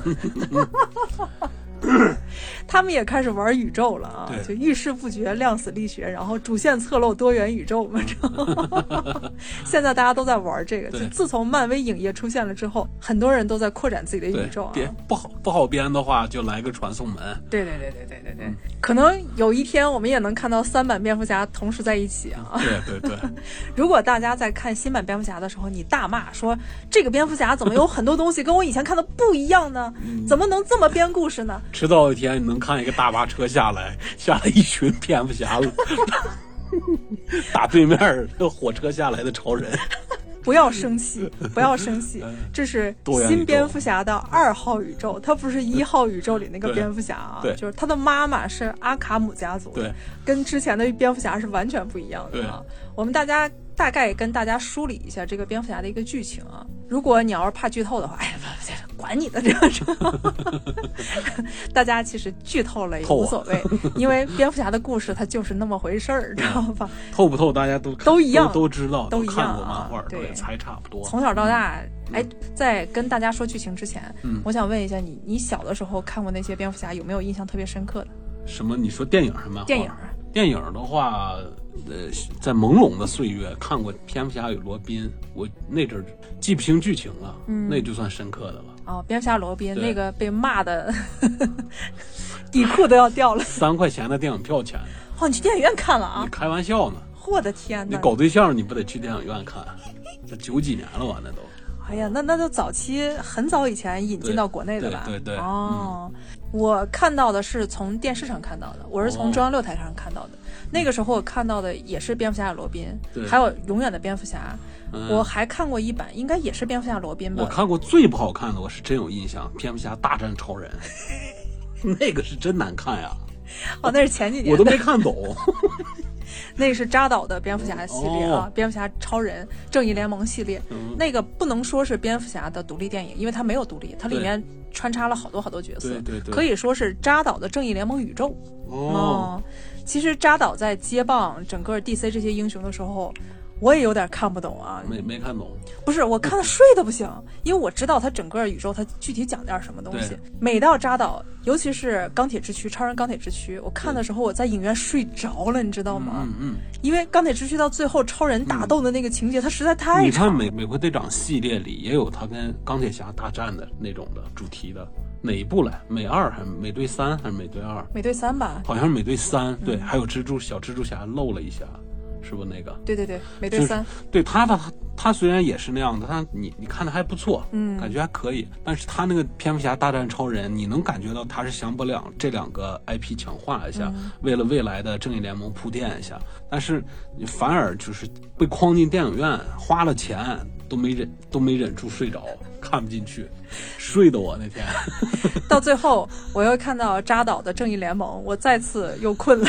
他们也开始玩宇宙了啊！就遇事不决，量子力学，然后主线侧漏多元宇宙嘛。现在大家都在玩这个。就自从漫威影业出现了之后，很多人都在扩展自己的宇宙啊。编不好不好编的话，就来个传送门。对对对对对对对。可能有一天我们也能看到三版蝙蝠侠同时在一起啊。对对对。如果大家在看新版蝙蝠侠的时候，你大骂说这个蝙蝠侠怎么有很多东西跟我以前看的不一样呢？怎么能这么编故事呢？迟早有一天你能看一个大巴车下来，下来一群蝙蝠侠了，打对面火车下来的超人。不要生气，不要生气，这是 新蝙蝠侠的二号宇宙，他不是一号宇宙里那个 蝙蝠侠啊，就是他的妈妈是阿卡姆家族，对，跟之前的蝙蝠侠是完全不一样的啊。我们大家大概跟大家梳理一下这个蝙蝠侠的一个剧情啊。如果你要是怕剧透的话，哎呀，管你的这个，大家其实剧透了也无所谓，因为蝙蝠侠的故事它就是那么回事儿，知道吧？透不透大家都都一样，都知道，都看过漫画，对，才差不多。从小到大，哎，在跟大家说剧情之前，我想问一下你，你小的时候看过那些蝙蝠侠，有没有印象特别深刻的？什么？你说电影什么？电影？电影的话。呃，在朦胧的岁月看过《蝙蝠侠与罗宾》，我那阵儿记不清剧情了，那就算深刻的了。哦，蝙蝠侠罗宾那个被骂的 底裤都要掉了，三块钱的电影票钱。哦，你去电影院看了啊？你开玩笑呢？我的天哪！你搞对象你不得去电影院看？这九几年了吧？那都。哎呀，那那都早期很早以前引进到国内的吧？对对。哦，我看到的是从电视上看到的，我是从中央六台上看到的。那个时候我看到的也是蝙蝠侠罗宾，还有永远的蝙蝠侠。我还看过一版，应该也是蝙蝠侠罗宾吧。我看过最不好看的，我是真有印象，蝙蝠侠大战超人，那个是真难看呀。哦，那是前几年，我都没看懂。那是扎导的蝙蝠侠系列啊，蝙蝠侠、超人、正义联盟系列。那个不能说是蝙蝠侠的独立电影，因为它没有独立，它里面穿插了好多好多角色，对对，可以说是扎导的正义联盟宇宙。哦，其实扎导在接棒整个 DC 这些英雄的时候。我也有点看不懂啊，没没看懂，不是我看的睡的不行，因为我知道它整个宇宙它具体讲点什么东西。每到扎导，尤其是钢铁之躯、超人钢铁之躯，我看的时候我在影院睡着了，你知道吗？嗯嗯。因为钢铁之躯到最后超人打斗的那个情节，它实在太……你看美美国队长系列里也有他跟钢铁侠大战的那种的主题的哪一部来？美二还是美队三还是美队二？美队三吧，好像是美队三。对，还有蜘蛛小蜘蛛侠露了一下。是不那个？对对对，美队三。对他的他虽然也是那样的，他你你看的还不错，嗯，感觉还可以。但是他那个蝙蝠侠大战超人，你能感觉到他是想把两这两个 IP 强化一下，为了未来的正义联盟铺垫一下。但是你反而就是被框进电影院，花了钱都没忍都没忍住睡着，看不进去，睡的我那天。到最后我又看到扎导的正义联盟，我再次又困了。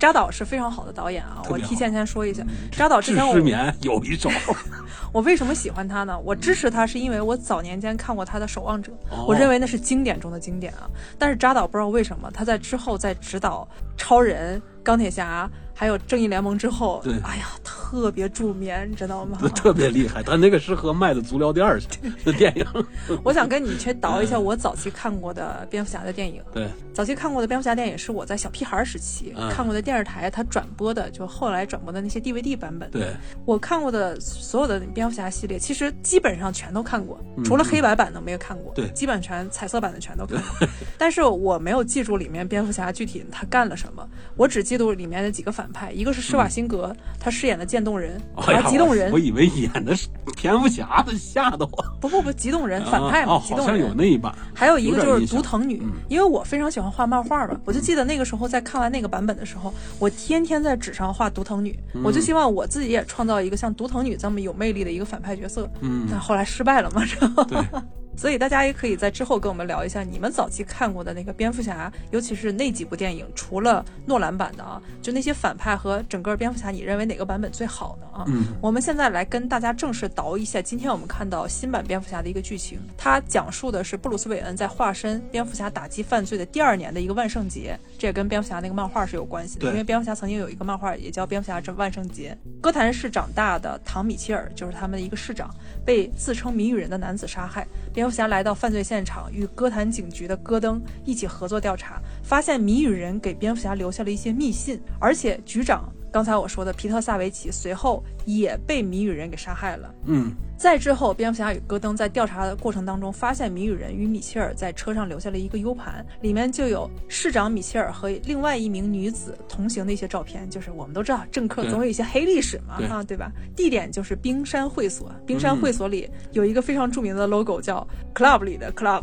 扎导是非常好的导演啊，我提前先说一下，扎导之前我失眠有一种。我为什么喜欢他呢？我支持他是因为我早年间看过他的《守望者》，我认为那是经典中的经典啊。但是扎导不知道为什么他在之后在指导超人、钢铁侠。还有正义联盟之后，对，哎呀，特别助眠，你知道吗？特别厉害，他那个适合卖的足疗店去的电影。我想跟你去导一下我早期看过的蝙蝠侠的电影。对，早期看过的蝙蝠侠电影是我在小屁孩时期看过的电视台他转播的，就后来转播的那些 DVD 版本。对，我看过的所有的蝙蝠侠系列，其实基本上全都看过，除了黑白版的没有看过。对，基本全彩色版的全都看过。但是我没有记住里面蝙蝠侠具体他干了什么，我只记住里面的几个反。派一个是施瓦辛格，他饰演的渐冻人，啊，激动人，我以为演的是蝙蝠侠的，吓得我。不不不，激动人反派嘛，激动人。好像有那一版。还有一个就是毒藤女，因为我非常喜欢画漫画吧，我就记得那个时候在看完那个版本的时候，我天天在纸上画独藤女，我就希望我自己也创造一个像独藤女这么有魅力的一个反派角色。嗯，但后来失败了嘛，是吧？对。所以大家也可以在之后跟我们聊一下你们早期看过的那个蝙蝠侠，尤其是那几部电影，除了诺兰版的啊，就那些反派和整个蝙蝠侠，你认为哪个版本最好呢？啊？嗯，我们现在来跟大家正式倒一下今天我们看到新版蝙蝠侠的一个剧情，它讲述的是布鲁斯韦恩在化身蝙蝠侠打击犯罪的第二年的一个万圣节，这也跟蝙蝠侠那个漫画是有关系的，因为蝙蝠侠曾经有一个漫画也叫蝙蝠侠之万圣节。哥谭市长大的唐米切尔就是他们的一个市长，被自称谜语人的男子杀害。蝙蝠侠来到犯罪现场，与哥谭警局的戈登一起合作调查，发现谜语人给蝙蝠侠留下了一些密信，而且局长刚才我说的皮特萨维奇随后也被谜语人给杀害了。嗯。再之后，蝙蝠侠与戈登在调查的过程当中，发现谜语人与米切尔在车上留下了一个 U 盘，里面就有市长米切尔和另外一名女子同行的一些照片。就是我们都知道，政客总有一些黑历史嘛，啊，对吧？地点就是冰山会所，冰山会所里有一个非常著名的 logo，叫 Club 里的 Club，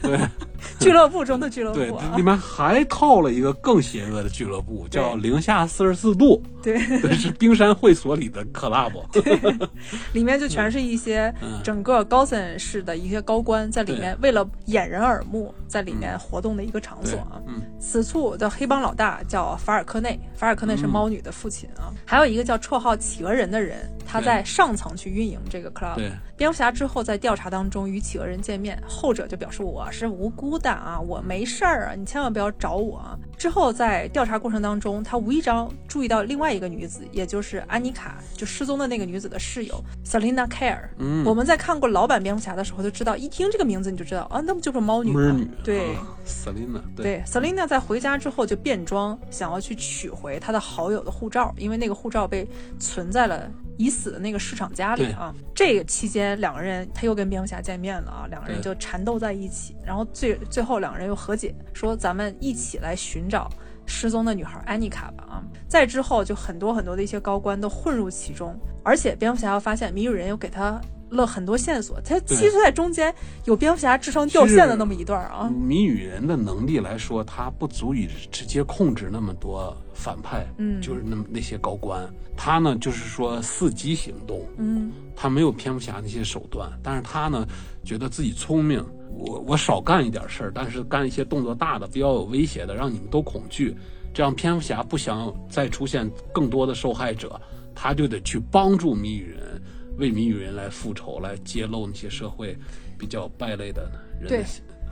对，俱乐部中的俱乐部。对，里面还套了一个更邪恶的俱乐部，叫零下四十四度。对，是冰山会所里的 Club，里面就全是一。些整个高森市的一些高官在里面为了掩人耳目，在里面活动的一个场所啊。嗯此处的黑帮老大叫法尔科内，法尔科内是猫女的父亲啊。还有一个叫绰号企鹅人的人，他在上层去运营这个 club。蝙蝠侠之后在调查当中与企鹅人见面，后者就表示我是无辜的啊，我没事儿啊，你千万不要找我。之后在调查过程当中，他无意中注意到另外一个女子，也就是安妮卡，就失踪的那个女子的室友 Selina Care。嗯，我们在看过老版蝙蝠侠的时候就知道，一听这个名字你就知道啊，那不就是猫女吗？对，Selina。对，Selina 在回家之后就变装，想要去取回她的好友的护照，因为那个护照被存在了。已死的那个市场家里啊，这个期间两个人他又跟蝙蝠侠见面了啊，两个人就缠斗在一起，然后最最后两个人又和解，说咱们一起来寻找失踪的女孩安妮卡吧啊。再之后就很多很多的一些高官都混入其中，而且蝙蝠侠又发现谜语人又给他了很多线索。他其实，在中间有蝙蝠侠智商掉线的那么一段啊。谜语人的能力来说，他不足以直接控制那么多反派，嗯，就是那么那些高官。他呢，就是说伺机行动，嗯，他没有蝙蝠侠那些手段，但是他呢，觉得自己聪明，我我少干一点事儿，但是干一些动作大的、比较有威胁的，让你们都恐惧。这样，蝙蝠侠不想再出现更多的受害者，他就得去帮助谜语人，为谜语人来复仇，来揭露那些社会比较败类的人的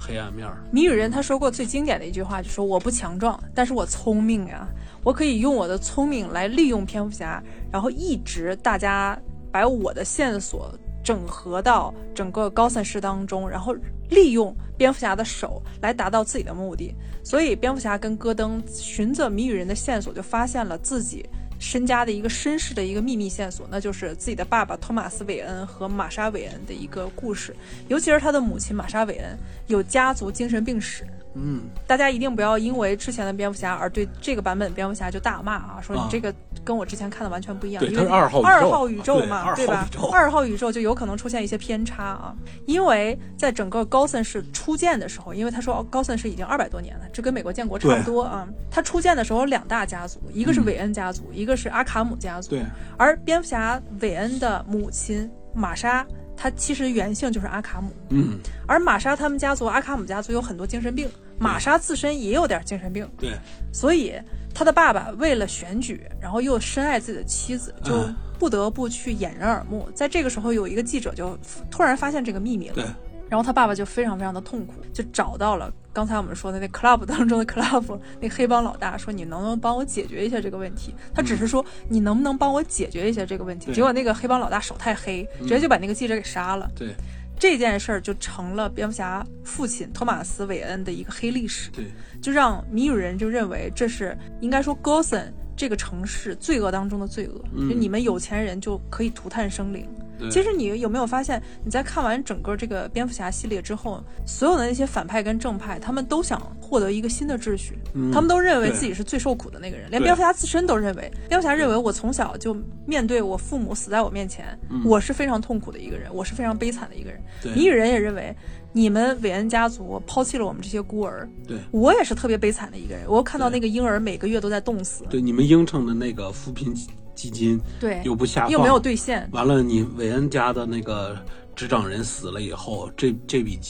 黑暗面。谜语人他说过最经典的一句话，就说：“我不强壮，但是我聪明呀。”我可以用我的聪明来利用蝙蝠侠，然后一直大家把我的线索整合到整个高森市当中，然后利用蝙蝠侠的手来达到自己的目的。所以，蝙蝠侠跟戈登循着谜语人的线索，就发现了自己。身家的一个身世的一个秘密线索，那就是自己的爸爸托马斯·韦恩和玛莎·韦恩的一个故事，尤其是他的母亲玛莎·韦恩有家族精神病史。嗯，大家一定不要因为之前的蝙蝠侠而对这个版本蝙蝠侠就大骂啊，说你这个跟我之前看的完全不一样。因为是二号二号宇宙嘛，对吧？二号宇宙就有可能出现一些偏差啊，因为在整个高森是初建的时候，因为他说高森是已经二百多年了，这跟美国建国差不多啊。他初建的时候有两大家族，一个是韦恩家族，一个是阿卡姆家族。对，而蝙蝠侠韦恩的母亲玛莎。他其实原姓就是阿卡姆，嗯，而玛莎他们家族阿卡姆家族有很多精神病，玛莎自身也有点精神病，对，所以他的爸爸为了选举，然后又深爱自己的妻子，就不得不去掩人耳目。在这个时候，有一个记者就突然发现这个秘密了，对。然后他爸爸就非常非常的痛苦，就找到了刚才我们说的那 club 当中的 club 那黑帮老大，说你能不能帮我解决一下这个问题？他只是说你能不能帮我解决一下这个问题？结果那个黑帮老大手太黑，直接就把那个记者给杀了。对，这件事儿就成了蝙蝠侠父亲托马斯韦恩的一个黑历史。对，就让谜语人就认为这是应该说 Gotham 这个城市罪恶当中的罪恶，就你们有钱人就可以涂炭生灵。其实你有没有发现，你在看完整个这个蝙蝠侠系列之后，所有的那些反派跟正派，他们都想获得一个新的秩序，他们都认为自己是最受苦的那个人，连蝙蝠侠自身都认为，蝙蝠侠认为我从小就面对我父母死在我面前，我是非常痛苦的一个人，我是非常悲惨的一个人。谜语人也认为，你们韦恩家族抛弃了我们这些孤儿，对我也是特别悲惨的一个人。我看到那个婴儿每个月都在冻死，对你们应承的那个扶贫。基金对又不下放，又没有兑现。完了，你韦恩家的那个执掌人死了以后，这这笔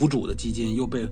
无主的基金又被。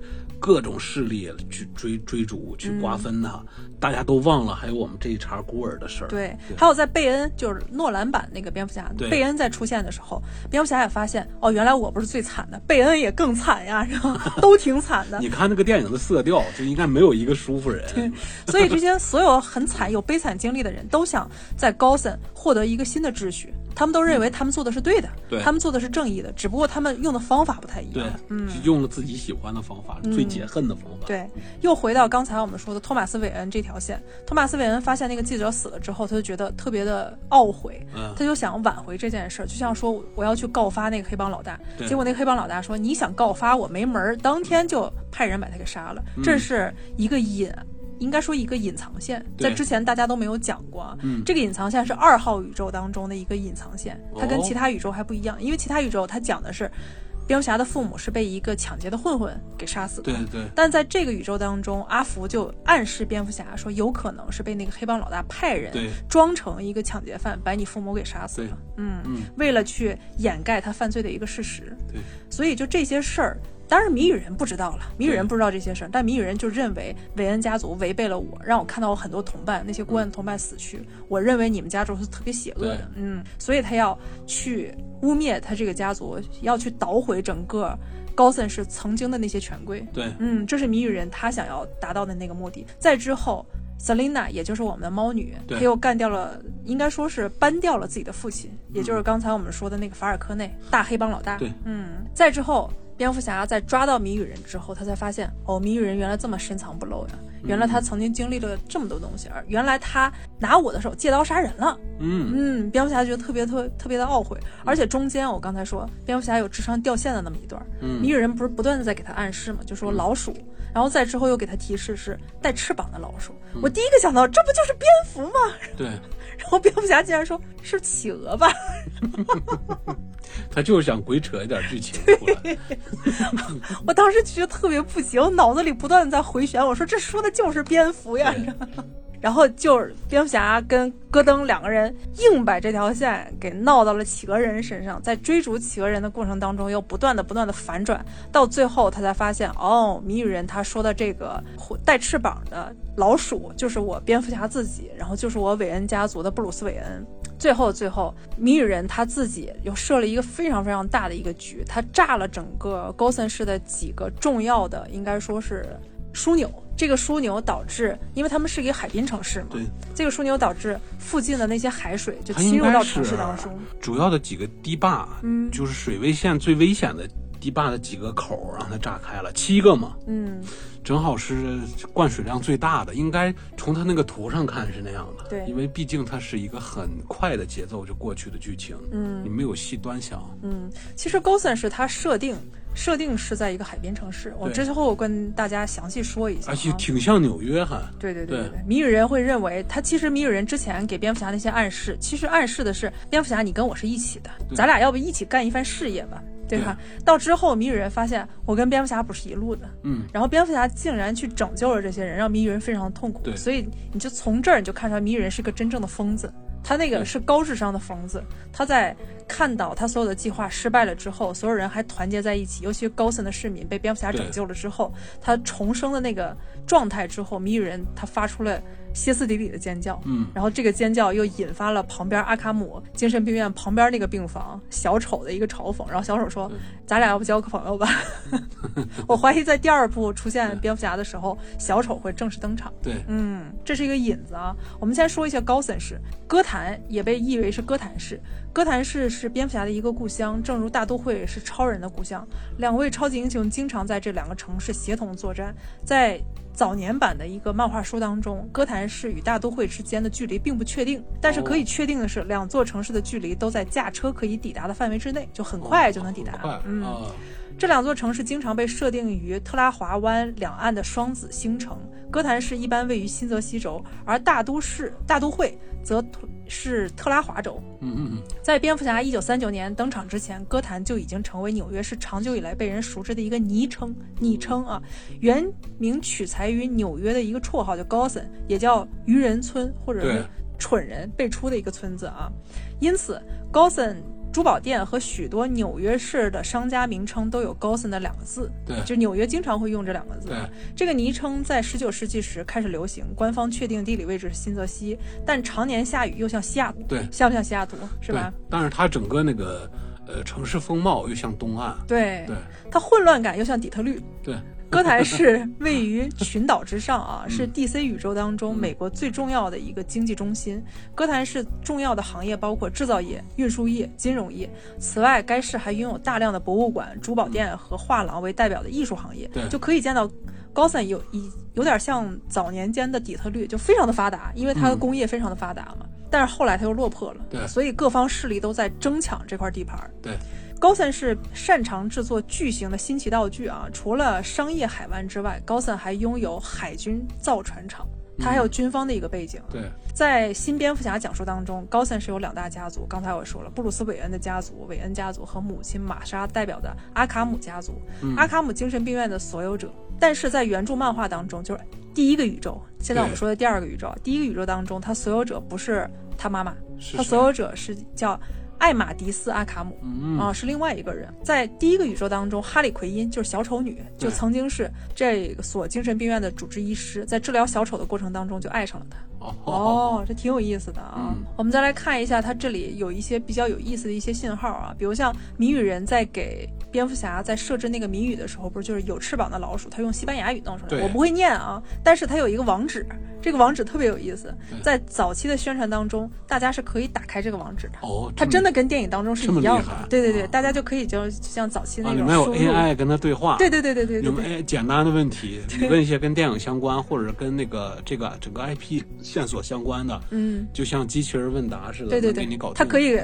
各种势力去追追逐，去瓜分他，大家都忘了还有我们这一茬孤儿的事儿。对，还有在贝恩，就是诺兰版那个蝙蝠侠，贝恩在出现的时候，蝙蝠侠也发现，哦，原来我不是最惨的，贝恩也更惨呀，是吧？都挺惨的。你看那个电影的色调，就应该没有一个舒服人。对，所以这些所有很惨、有悲惨经历的人都想在高森获得一个新的秩序。他们都认为他们做的是对的，他们做的是正义的，只不过他们用的方法不太一样。对，嗯，用了自己喜欢的方法，最解恨的方法。对，又回到刚才我们说的托马斯·韦恩这条线。托马斯·韦恩发现那个记者死了之后，他就觉得特别的懊悔，他就想挽回这件事儿，就像说我要去告发那个黑帮老大。结果那个黑帮老大说：“你想告发我没门儿！”当天就派人把他给杀了。这是一个隐。应该说一个隐藏线，在之前大家都没有讲过。嗯，这个隐藏线是二号宇宙当中的一个隐藏线，它跟其他宇宙还不一样，因为其他宇宙它讲的是蝙蝠侠的父母是被一个抢劫的混混给杀死的。对对。但在这个宇宙当中，阿福就暗示蝙蝠侠说，有可能是被那个黑帮老大派人装成一个抢劫犯，把你父母给杀死了。嗯嗯。为了去掩盖他犯罪的一个事实。对。所以就这些事儿。当然，谜语人不知道了。谜语人不知道这些事儿，但谜语人就认为韦恩家族违背了我，让我看到我很多同伴，那些孤案同伴死去。我认为你们家族是特别邪恶的，嗯，所以他要去污蔑他这个家族，要去捣毁整个高森市曾经的那些权贵。对，嗯，这是谜语人他想要达到的那个目的。再之后，Selina 也就是我们的猫女，她又干掉了，应该说是搬掉了自己的父亲，也就是刚才我们说的那个法尔科内大黑帮老大。对，嗯，再之后。蝙蝠侠在抓到谜语人之后，他才发现，哦，谜语人原来这么深藏不露呀！原来他曾经经历了这么多东西，而原来他拿我的手借刀杀人了。嗯嗯，蝙蝠侠觉得特别特特别的懊悔，而且中间我刚才说，蝙蝠侠有智商掉线的那么一段，谜语人不是不断的在给他暗示嘛，就说老鼠然后再之后又给他提示是带翅膀的老鼠。我第一个想到，这不就是蝙蝠吗？对，然后蝙蝠侠竟然说是企鹅吧？他就是想鬼扯一点剧情 出来。我当时觉得特别不行，脑子里不断的在回旋，我说这说的就是蝙蝠呀。然后就是蝙蝠侠跟戈登两个人硬把这条线给闹到了企鹅人身上，在追逐企鹅人的过程当中，又不断的不断的反转，到最后他才发现，哦，谜语人他说的这个带翅膀的老鼠就是我蝙蝠侠自己，然后就是我韦恩家族的布鲁斯韦恩。最后最后，谜语人他自己又设了一个非常非常大的一个局，他炸了整个高森市的几个重要的，应该说是枢纽。这个枢纽导致，因为他们是一个海滨城市嘛，对，这个枢纽导致附近的那些海水就侵入到城市当中。主要的几个堤坝，嗯，就是水位线最危险的堤坝的几个口让它炸开了，七个嘛，嗯，正好是灌水量最大的，应该从它那个图上看是那样的，对，因为毕竟它是一个很快的节奏就过去的剧情，嗯，你没有细端详，嗯，其实高森是它设定。设定是在一个海边城市，我之后跟大家详细说一下。而且挺像纽约哈。对对对对，谜语人会认为他其实谜语人之前给蝙蝠侠那些暗示，其实暗示的是蝙蝠侠你跟我是一起的，咱俩要不一起干一番事业吧，对吧？到之后谜语人发现我跟蝙蝠侠不是一路的，嗯，然后蝙蝠侠竟然去拯救了这些人，让谜语人非常痛苦，所以你就从这儿你就看出来谜语人是个真正的疯子。他那个是高智商的疯子，他在看到他所有的计划失败了之后，所有人还团结在一起，尤其高森的市民被蝙蝠侠拯救了之后，他重生的那个状态之后，谜语人他发出了。歇斯底里的尖叫，嗯，然后这个尖叫又引发了旁边阿卡姆精神病院旁边那个病房小丑的一个嘲讽，然后小丑说：“咱俩要不交个朋友吧？” 我怀疑在第二部出现蝙蝠侠的时候，小丑会正式登场。对，嗯，这是一个引子啊。我们先说一下高森市，哥谭也被译为是哥谭市。哥谭市是蝙蝠侠的一个故乡，正如大都会是超人的故乡。两位超级英雄经常在这两个城市协同作战，在。早年版的一个漫画书当中，哥谭市与大都会之间的距离并不确定，但是可以确定的是，两座城市的距离都在驾车可以抵达的范围之内，就很快就能抵达。嗯，这两座城市经常被设定于特拉华湾两岸的双子星城。哥谭市一般位于新泽西州，而大都市大都会则是特拉华州。嗯嗯嗯，在蝙蝠侠一九三九年登场之前，哥谭就已经成为纽约市长久以来被人熟知的一个昵称。昵称啊，原名取材于纽约的一个绰号叫高森，也叫愚人村或者是蠢人辈出的一个村子啊。因此，高森。珠宝店和许多纽约市的商家名称都有高森的两个字，对，就纽约经常会用这两个字。对，这个昵称在十九世纪时开始流行，官方确定地理位置是新泽西，但常年下雨又像西雅图，对，像不像西雅图？是吧？但是它整个那个呃城市风貌又像东岸，对，对，它混乱感又像底特律，对。哥谭市位于群岛之上啊，是 DC 宇宙当中美国最重要的一个经济中心。哥谭市重要的行业包括制造业、运输业、金融业。此外，该市还拥有大量的博物馆、珠宝店和画廊为代表的艺术行业。对，就可以见到高森有一有点像早年间的底特律，就非常的发达，因为它的工业非常的发达嘛。但是后来它又落魄了，对，所以各方势力都在争抢这块地盘。对。高森是擅长制作巨型的新奇道具啊！除了商业海湾之外，高森还拥有海军造船厂，他还有军方的一个背景。对，在新蝙蝠侠讲述当中，高森是有两大家族。刚才我说了，布鲁斯韦恩的家族，韦恩家族和母亲玛莎代表的阿卡姆家族，阿卡姆精神病院的所有者。但是在原著漫画当中，就是第一个宇宙，现在我们说的第二个宇宙，第一个宇宙当中，他所有者不是他妈妈，他所有者是叫。艾玛迪斯·阿卡姆啊，是另外一个人。在第一个宇宙当中，哈利·奎因就是小丑女，就曾经是这所精神病院的主治医师，在治疗小丑的过程当中就爱上了他。哦，这挺有意思的啊。我们再来看一下，它这里有一些比较有意思的一些信号啊，比如像谜语人在给蝙蝠侠在设置那个谜语的时候，不是就是有翅膀的老鼠，他用西班牙语弄出来，我不会念啊，但是他有一个网址。这个网址特别有意思，在早期的宣传当中，大家是可以打开这个网址的。哦，它真的跟电影当中是一样的。对对对，大家就可以就像早期那种。里面有 AI 跟他对话。对对对对对。有 AI 简单的问题，你问一些跟电影相关或者跟那个这个整个 IP 线索相关的，嗯，就像机器人问答似的，对对对，给你搞。它可以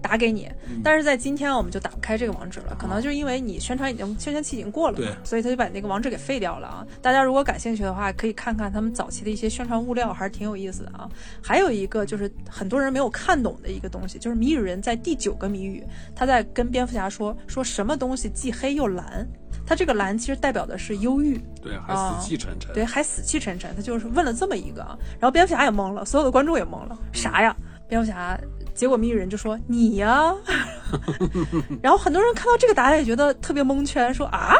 打给你。但是在今天我们就打不开这个网址了，可能就是因为你宣传已经宣传期已经过了，对，所以他就把那个网址给废掉了啊。大家如果感兴趣的话，可以看看他们早期的一些宣传物料，还是挺有意思的啊。还有一个就是很多人没有看懂的一个东西，就是谜语人在第九个谜语，他在跟蝙蝠侠说说什么东西既黑又蓝。他这个蓝其实代表的是忧郁，对，还死气沉沉，对，还死气沉沉。他就是问了这么一个，然后蝙蝠侠也懵了，所有的观众也懵了，啥呀？蝙蝠侠，结果谜语人就说你呀，然后很多人看到这个答案也觉得特别蒙圈，说啊，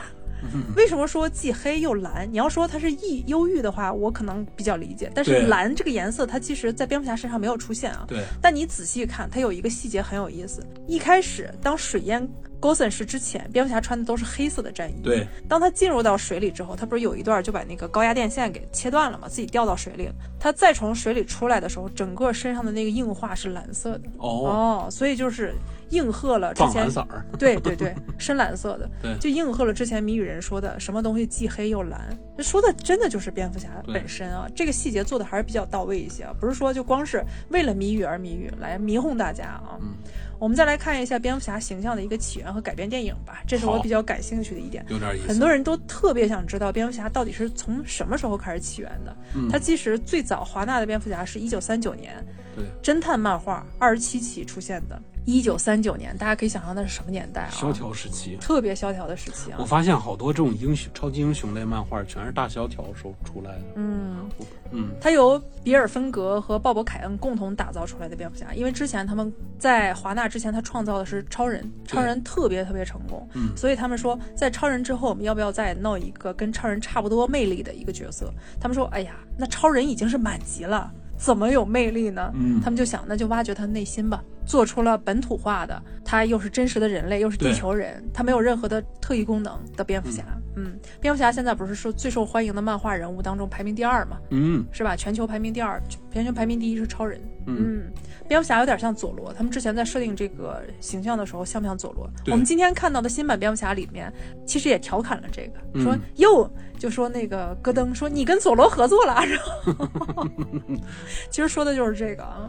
为什么说既黑又蓝？你要说它是抑忧郁的话，我可能比较理解，但是蓝这个颜色它其实在蝙蝠侠身上没有出现啊。对，但你仔细看，它有一个细节很有意思，一开始当水烟。高森是之前，蝙蝠侠穿的都是黑色的战衣。对，当他进入到水里之后，他不是有一段就把那个高压电线给切断了吗？自己掉到水里了。他再从水里出来的时候，整个身上的那个硬化是蓝色的。哦哦，所以就是应和了之前。色儿。对对对，深蓝色的。对，就应和了之前谜语人说的什么东西既黑又蓝。说的真的就是蝙蝠侠本身啊，这个细节做的还是比较到位一些啊，不是说就光是为了谜语而谜语来迷哄大家啊。嗯。我们再来看一下蝙蝠侠形象的一个起源和改编电影吧，这是我比较感兴趣的一点。有点意思。很多人都特别想知道蝙蝠侠到底是从什么时候开始起源的。嗯。他其实最早华纳的蝙蝠侠是一九三九年，对，侦探漫画二十七期出现的。一九三九年，大家可以想象那是什么年代啊？萧条时期，特别萧条的时期啊！我发现好多这种英雄、超级英雄类漫画，全是大萧条时候出来的。嗯嗯，它由比尔·芬格和鲍勃·凯恩共同打造出来的蝙蝠侠，因为之前他们在华纳之前，他创造的是超人，超人特别特别成功，嗯，所以他们说，在超人之后，我们要不要再弄一个跟超人差不多魅力的一个角色？他们说，哎呀，那超人已经是满级了。怎么有魅力呢？嗯，他们就想，那就挖掘他的内心吧，做出了本土化的，他又是真实的人类，又是地球人，他没有任何的特异功能的蝙蝠侠。嗯，蝙蝠侠现在不是说最受欢迎的漫画人物当中排名第二嘛？嗯，是吧？全球排名第二，全球排名第一是超人。嗯，蝙蝠侠有点像佐罗，他们之前在设定这个形象的时候像不像佐罗？我们今天看到的新版蝙蝠侠里面，其实也调侃了这个，说哟，就说那个戈登说你跟佐罗合作了，然后 其实说的就是这个啊。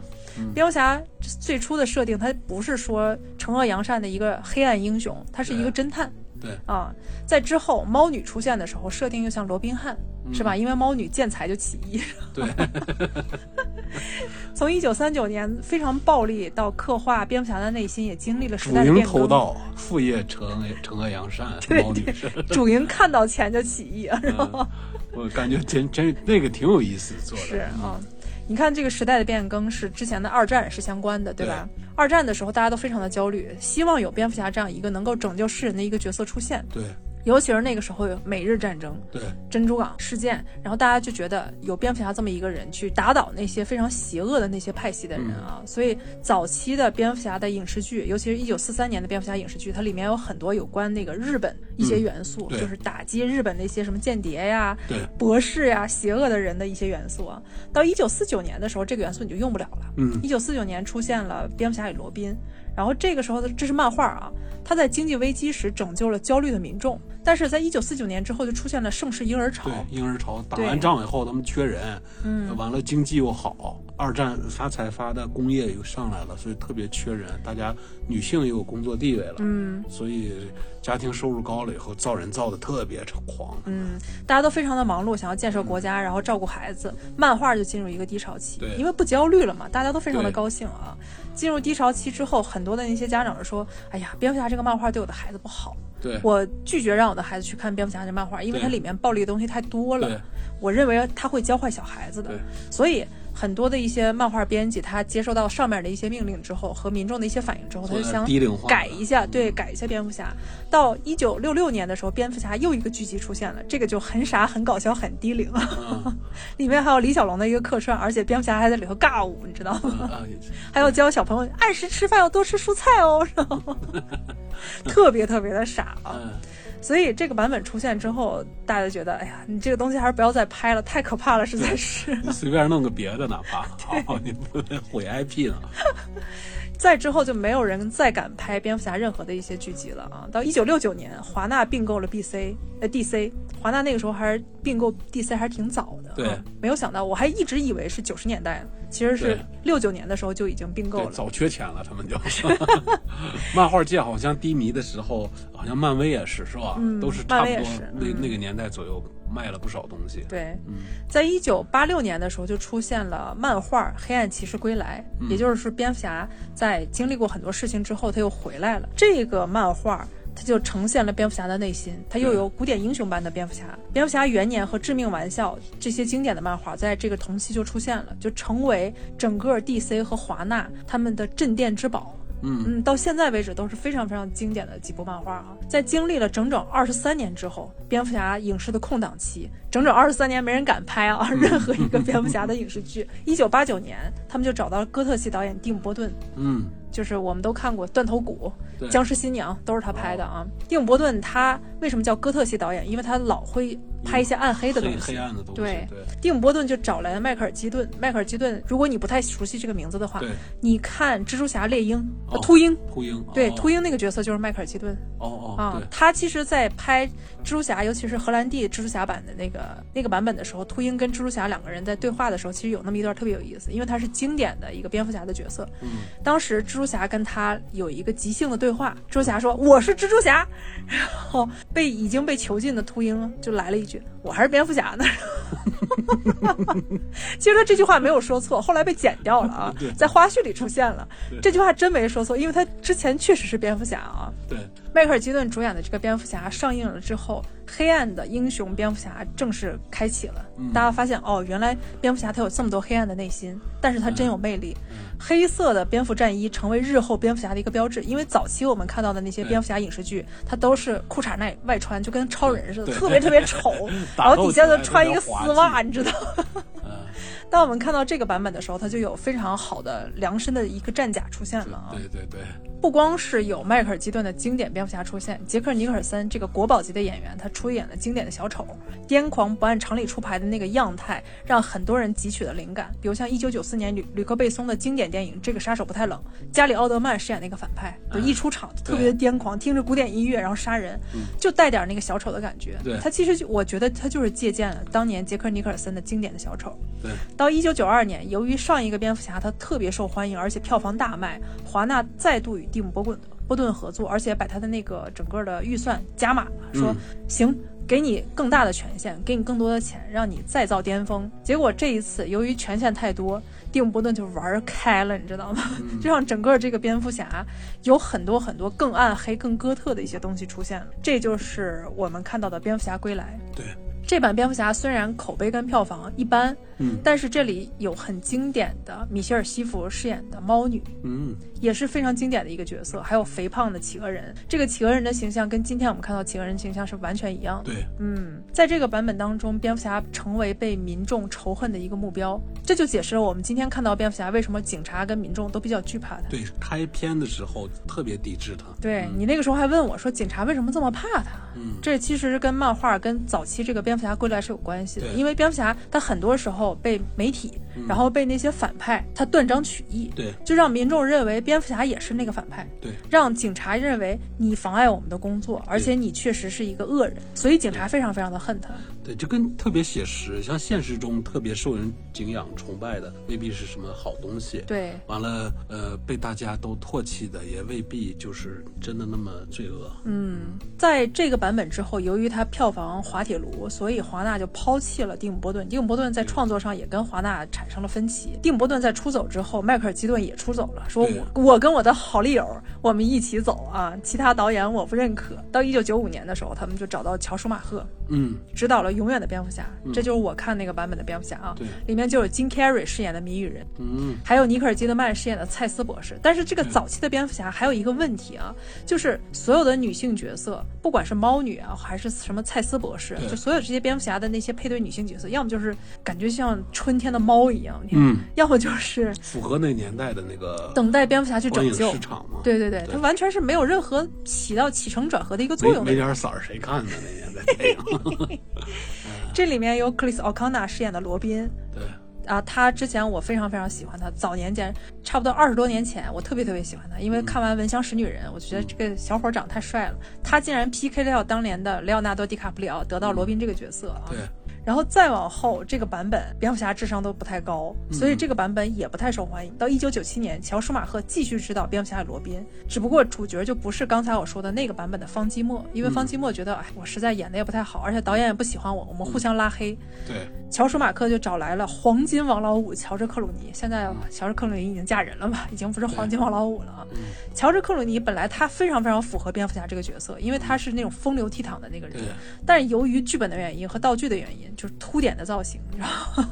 蝙蝠侠最初的设定，他不是说惩恶扬善的一个黑暗英雄，他是一个侦探。对啊，在之后猫女出现的时候，设定又像罗宾汉，是吧？因为猫女见财就起义。对。从一九三九年非常暴力到刻画蝙蝠侠的内心，也经历了时代的变革。主营偷盗，副业惩惩恶扬善。猫女是主营看到钱就起义，是吧？我感觉真真那个挺有意思做的。是啊。你看这个时代的变更是之前的二战是相关的，对吧？二战的时候大家都非常的焦虑，希望有蝙蝠侠这样一个能够拯救世人的一个角色出现。对。尤其是那个时候有美日战争，对珍珠港事件，然后大家就觉得有蝙蝠侠这么一个人去打倒那些非常邪恶的那些派系的人啊，所以早期的蝙蝠侠的影视剧，尤其是一九四三年的蝙蝠侠影视剧，它里面有很多有关那个日本一些元素，就是打击日本那些什么间谍呀、博士呀、邪恶的人的一些元素啊。到一九四九年的时候，这个元素你就用不了了。嗯，一九四九年出现了蝙蝠侠与罗宾。然后这个时候的这是漫画啊，他在经济危机时拯救了焦虑的民众，但是在一九四九年之后就出现了盛世婴儿潮。对，婴儿潮打完仗以后，他们缺人，嗯，完了经济又好，二战发财发的工业又上来了，所以特别缺人，大家女性又有工作地位了，嗯，所以家庭收入高了以后造人造的特别狂，嗯，大家都非常的忙碌，想要建设国家，然后照顾孩子，漫画就进入一个低潮期，对，因为不焦虑了嘛，大家都非常的高兴啊。进入低潮期之后，很多的那些家长说：“哎呀，蝙蝠侠这个漫画对我的孩子不好，对我拒绝让我的孩子去看蝙蝠侠这漫画，因为它里面暴力的东西太多了，我认为他会教坏小孩子的，所以。”很多的一些漫画编辑，他接收到上面的一些命令之后，和民众的一些反应之后，他就想改一下，对，改一下蝙蝠侠。到一九六六年的时候，蝙蝠侠又一个剧集出现了，这个就很傻、很搞笑、很低龄，里面还有李小龙的一个客串，而且蝙蝠侠还在里头尬舞，你知道吗？还要教小朋友按时吃饭，要多吃蔬菜哦，特别特别的傻啊。所以这个版本出现之后，大家觉得，哎呀，你这个东西还是不要再拍了，太可怕了，实在是。你随便弄个别的，哪怕好，你不能毁 IP 呢。再之后就没有人再敢拍蝙蝠侠任何的一些剧集了啊！到一九六九年，华纳并购了 BC，呃 DC，华纳那个时候还是并购 DC 还是挺早的。对，没有想到，我还一直以为是九十年代呢，其实是六九年的时候就已经并购了。早缺钱了，他们就。漫画界好像低迷的时候，好像漫威也是，是吧？嗯，都是差不多那那个年代左右。卖了不少东西。对，在一九八六年的时候就出现了漫画《黑暗骑士归来》，也就是说，蝙蝠侠在经历过很多事情之后，他又回来了。这个漫画它就呈现了蝙蝠侠的内心，它又有古典英雄般的蝙蝠侠。蝙蝠侠元年和致命玩笑这些经典的漫画，在这个同期就出现了，就成为整个 DC 和华纳他们的镇店之宝。嗯嗯，到现在为止都是非常非常经典的几部漫画啊。在经历了整整二十三年之后，蝙蝠侠影视的空档期，整整二十三年没人敢拍啊 任何一个蝙蝠侠的 影视剧。一九八九年，他们就找到了哥特系导演蒂姆·波顿。嗯。就是我们都看过《断头谷》《僵尸新娘》，都是他拍的啊。蒂姆·伯顿他为什么叫哥特系导演？因为他老会拍一些暗黑的东西，黑暗的东西。对，蒂姆·伯顿就找来了迈克尔·基顿。迈克尔·基顿，如果你不太熟悉这个名字的话，你看《蜘蛛侠：猎鹰》秃鹰，秃鹰，对，秃鹰那个角色就是迈克尔·基顿。哦哦，啊，他其实，在拍蜘蛛侠，尤其是荷兰弟蜘蛛侠版的那个那个版本的时候，秃鹰跟蜘蛛侠两个人在对话的时候，其实有那么一段特别有意思，因为他是经典的一个蝙蝠侠的角色。嗯，当时蜘蛛侠跟他有一个即兴的对话，蜘蛛侠说：“我是蜘蛛侠。”然后被已经被囚禁的秃鹰就来了一句：“我还是蝙蝠侠呢。”其实他这句话没有说错，后来被剪掉了啊，在花絮里出现了。这句话真没说错，因为他之前确实是蝙蝠侠啊。对，迈克尔基顿主演的这个蝙蝠侠上映了之后。黑暗的英雄蝙蝠侠正式开启了，大家发现哦，原来蝙蝠侠他有这么多黑暗的内心，但是他真有魅力。黑色的蝙蝠战衣成为日后蝙蝠侠的一个标志，因为早期我们看到的那些蝙蝠侠影视剧，他都是裤衩内外穿，就跟超人似的，特别特别丑，然后底下再穿一个丝袜，你知道。当我们看到这个版本的时候，它就有非常好的量身的一个战甲出现了啊！对对对，不光是有迈克尔基顿的经典蝙蝠侠出现，杰克尼克尔森这个国宝级的演员，他出演了经典的小丑，癫狂不按常理出牌的那个样态，让很多人汲取了灵感。比如像一九九四年吕吕克贝松的经典电影《这个杀手不太冷》，加里奥德曼饰演那个反派，就一出场特别的癫狂，听着古典音乐然后杀人，就带点那个小丑的感觉。对，他其实我觉得他就是借鉴了当年杰克尼克尔森的经典的小丑。对。到一九九二年，由于上一个蝙蝠侠他特别受欢迎，而且票房大卖，华纳再度与蒂姆伯顿波顿合作，而且把他的那个整个的预算加码了，说行，给你更大的权限，给你更多的钱，让你再造巅峰。结果这一次，由于权限太多，蒂姆波顿就玩开了，你知道吗？就让整个这个蝙蝠侠有很多很多更暗黑、更哥特的一些东西出现了。这就是我们看到的蝙蝠侠归来。对。这版蝙蝠侠虽然口碑跟票房一般，嗯，但是这里有很经典的米歇尔·西弗饰演的猫女，嗯，也是非常经典的一个角色。还有肥胖的企鹅人，这个企鹅人的形象跟今天我们看到企鹅人形象是完全一样的。对，嗯，在这个版本当中，蝙蝠侠成为被民众仇恨的一个目标，这就解释了我们今天看到蝙蝠侠为什么警察跟民众都比较惧怕他。对，开篇的时候特别抵制他。对你那个时候还问我说，警察为什么这么怕他？嗯，这其实跟漫画跟早期这个蝙蝠侠归来是有关系的，因为蝙蝠侠他很多时候被媒体，然后被那些反派他断章取义，对，就让民众认为蝙蝠侠也是那个反派，对，让警察认为你妨碍我们的工作，而且你确实是一个恶人，所以警察非常非常的恨他。对，就跟特别写实，像现实中特别受人敬仰崇拜的，未必是什么好东西。对，完了，呃，被大家都唾弃的，也未必就是真的那么罪恶。嗯，在这个版本之后，由于它票房滑铁卢，所以华纳就抛弃了蒂姆·波顿。蒂姆·波顿在创作上也跟华纳产生了分歧。蒂姆·波顿在出走之后，迈克尔·基顿也出走了，说我我跟我的好丽友，我们一起走啊，其他导演我不认可。到一九九五年的时候，他们就找到乔·舒马赫。嗯，指导了《永远的蝙蝠侠》，这就是我看那个版本的蝙蝠侠啊。对，里面就有金凯瑞饰演的谜语人，嗯，还有尼克尔基德曼饰演的蔡斯博士。但是这个早期的蝙蝠侠还有一个问题啊，就是所有的女性角色，不管是猫女啊，还是什么蔡斯博士，就所有这些蝙蝠侠的那些配对女性角色，要么就是感觉像春天的猫一样，嗯，要么就是符合那年代的那个等待蝙蝠侠去拯救市场嘛。对对对，它完全是没有任何起到起承转合的一个作用。没点色儿谁看呢？那年代。这里面有克里斯奥康纳饰演的罗宾。对。啊，他之前我非常非常喜欢他，早年间差不多二十多年前，我特别特别喜欢他，因为看完《闻香识女人》，我觉得这个小伙长得太帅了。他竟然 PK 掉当年的莱昂纳多·迪卡普里奥，得到罗宾这个角色啊。对。然后再往后，这个版本蝙蝠侠智商都不太高，所以这个版本也不太受欢迎。到一九九七年，乔舒马赫继续指导蝙蝠侠罗宾，只不过主角就不是刚才我说的那个版本的方基莫，因为方基莫觉得，哎，我实在演的也不太好，而且导演也不喜欢我，我们互相拉黑。对，乔舒马克就找来了黄金王老五乔治克鲁尼，现在乔治克鲁尼已经嫁人了嘛，已经不是黄金王老五了啊。乔治克鲁尼本来他非常非常符合蝙蝠侠这个角色，因为他是那种风流倜傥的那个人，但是由于剧本的原因和道具的原因，就是凸点的造。造型，然后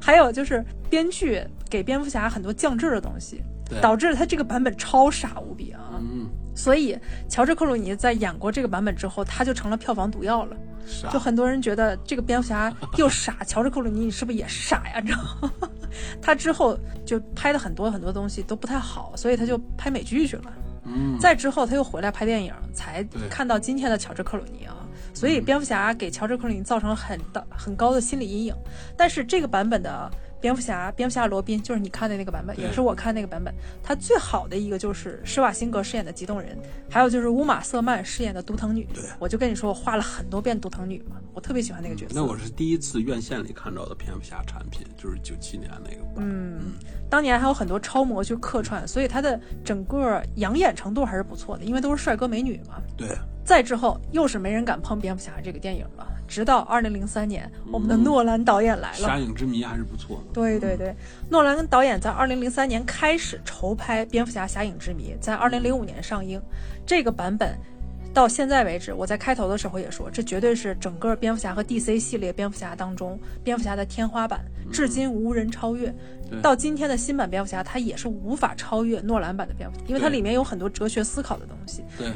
还有就是编剧给蝙蝠侠很多降智的东西，导致他这个版本超傻无比啊！嗯，所以乔治克鲁尼在演过这个版本之后，他就成了票房毒药了。就很多人觉得这个蝙蝠侠又傻，乔治克鲁尼你是不是也是傻呀？你知道吗？他之后就拍的很多很多东西都不太好，所以他就拍美剧去了。嗯，再之后他又回来拍电影，才看到今天的乔治克鲁尼啊。所以蝙蝠侠给乔治克鲁尼造成了很大很高的心理阴影，但是这个版本的蝙蝠侠，蝙蝠侠罗宾就是你看的那个版本，也是我看那个版本，它最好的一个就是施瓦辛格饰演的激动人，还有就是乌玛瑟曼饰演的独藤女。对，我就跟你说，我画了很多遍独藤女嘛，我特别喜欢那个角色。那我是第一次院线里看到的蝙蝠侠产品，就是九七年那个。嗯，当年还有很多超模去客串，所以它的整个养眼程度还是不错的，因为都是帅哥美女嘛。对。再之后，又是没人敢碰蝙蝠侠这个电影了。直到二零零三年，我们的诺兰导演来了，《侠影之谜》还是不错的。对对对，诺兰跟导演在二零零三年开始筹拍《蝙蝠侠：侠影之谜》，在二零零五年上映。这个版本到现在为止，我在开头的时候也说，这绝对是整个蝙蝠侠和 DC 系列蝙蝠侠当中蝙蝠侠的天花板，至今无人超越。到今天的新版蝙蝠侠，它也是无法超越诺兰版的蝙蝠侠，因为它里面有很多哲学思考的东西。对。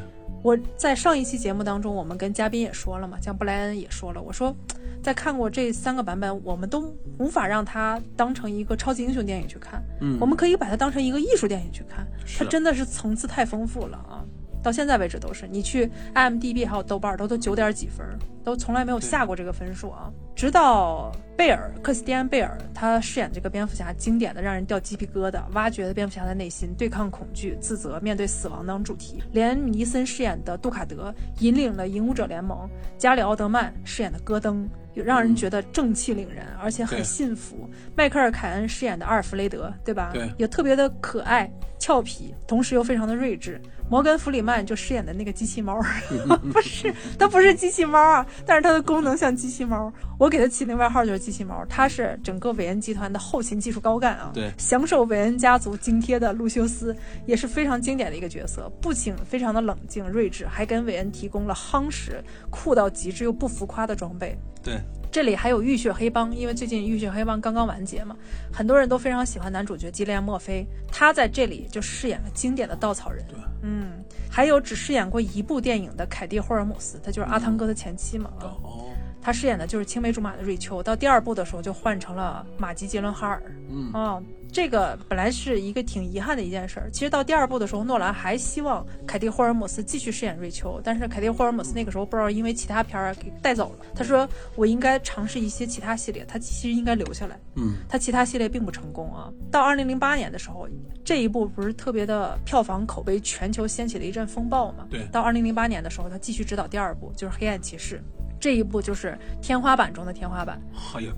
我在上一期节目当中，我们跟嘉宾也说了嘛，像布莱恩也说了，我说，在看过这三个版本，我们都无法让它当成一个超级英雄电影去看，嗯，我们可以把它当成一个艺术电影去看，它真的是层次太丰富了啊。到现在为止都是，你去 IMDB 还有豆瓣都都九点几分，都从来没有下过这个分数啊。直到贝尔克斯蒂安贝尔他饰演这个蝙蝠侠，经典的让人掉鸡皮疙瘩，挖掘了蝙蝠侠的内心，对抗恐惧、自责、面对死亡等主题。连尼森饰演的杜卡德引领了影武者联盟，加里奥德曼饰演的戈登。让人觉得正气凛然，而且很幸福。迈克尔·凯恩饰演的阿尔弗雷德，对吧？对，也特别的可爱、俏皮，同时又非常的睿智。摩根·弗里曼就饰演的那个机器猫，不是，它不是机器猫啊，但是它的功能像机器猫。我给它起那外号就是机器猫。他是整个韦恩集团的后勤技术高干啊，对，享受韦恩家族津贴的路修斯也是非常经典的一个角色，不仅非常的冷静睿智，还跟韦恩提供了夯实、酷到极致又不浮夸的装备。对，这里还有浴血黑帮，因为最近浴血黑帮刚刚完结嘛，很多人都非常喜欢男主角基利安·墨菲，他在这里就饰演了经典的稻草人。对，嗯，还有只饰演过一部电影的凯蒂·霍尔姆斯，他就是阿汤哥的前妻嘛。哦，她饰演的就是青梅竹马的瑞秋，到第二部的时候就换成了马吉·杰伦哈尔。嗯，啊。这个本来是一个挺遗憾的一件事儿。其实到第二部的时候，诺兰还希望凯蒂·霍尔姆斯继续饰演瑞秋，但是凯蒂·霍尔姆斯那个时候不知道因为其他片儿给带走了。他说：“我应该尝试一些其他系列。”他其实应该留下来。嗯，他其他系列并不成功啊。到二零零八年的时候，这一部不是特别的票房口碑，全球掀起了一阵风暴嘛？对。到二零零八年的时候，他继续执导第二部，就是《黑暗骑士》。这一部就是天花板中的天花板，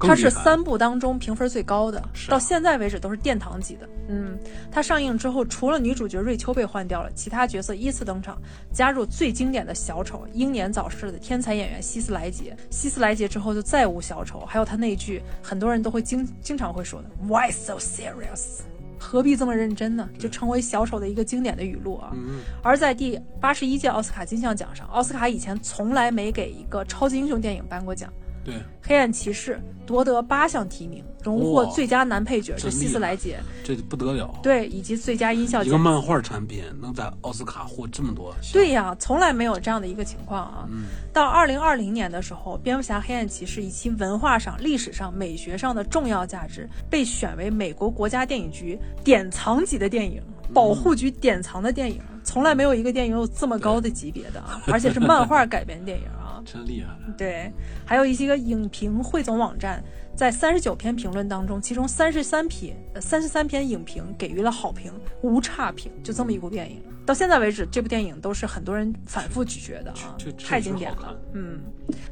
它是三部当中评分最高的，到现在为止都是殿堂级的。嗯，它上映之后，除了女主角瑞秋被换掉了，其他角色依次登场，加入最经典的小丑、英年早逝的天才演员希斯莱杰。希斯莱杰之后就再无小丑，还有他那句很多人都会经经常会说的 “Why so serious”。何必这么认真呢？就成为小丑的一个经典的语录啊。嗯而在第八十一届奥斯卡金像奖上，奥斯卡以前从来没给一个超级英雄电影颁过奖。对，黑暗骑士夺得八项提名，荣获最佳男配角是希斯莱杰，这不得了。对，以及最佳音效一个。漫画产品能在奥斯卡获这么多，对呀，从来没有这样的一个情况啊。嗯到二零二零年的时候，蝙蝠侠：黑暗骑士以其文化上、历史上、美学上的重要价值，被选为美国国家电影局典藏级的电影，保护局典藏的电影。从来没有一个电影有这么高的级别的啊，而且是漫画改编电影啊。真厉害。对，还有一些个影评汇总网站，在三十九篇评论当中，其中三十三篇呃三十三篇影评给予了好评，无差评。就这么一部电影，到现在为止，这部电影都是很多人反复咀嚼的啊太经典了。嗯，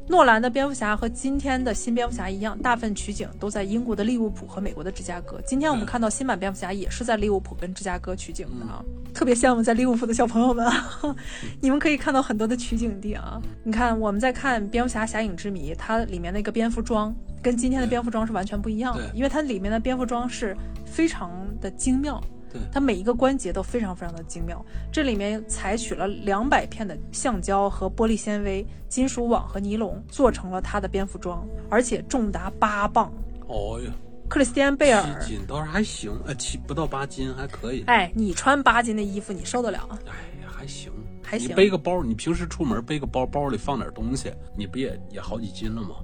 诺兰的蝙蝠侠和今天的新蝙蝠侠一样，大部分取景都在英国的利物浦和美国的芝加哥。今天我们看到新版蝙蝠侠也是在利物浦跟芝加哥取景的啊，特别羡慕在利物浦的小朋友们啊，你们可以看到很多的取景地啊。你看我们在看蝙蝠侠侠影之谜，它里面那个蝙蝠装跟今天的蝙蝠装是完全不一样的，因为它里面的蝙蝠装是非常的精妙。对它每一个关节都非常非常的精妙。这里面采取了两百片的橡胶和玻璃纤维、金属网和尼龙做成了它的蝙蝠装，而且重达八磅。哦呀，克里斯蒂安贝尔，七斤倒是还行，呃，七不到八斤还可以。哎，你穿八斤的衣服，你受得了啊？哎呀，还行，还行你背个包，你平时出门背个包，包里放点东西，你不也也好几斤了吗？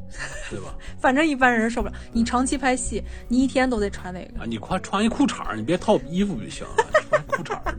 对吧？反正一般人受不了。你长期拍戏，你一天都得穿那个。啊，你快穿一裤衩儿，你别套衣服就行了，穿裤衩儿，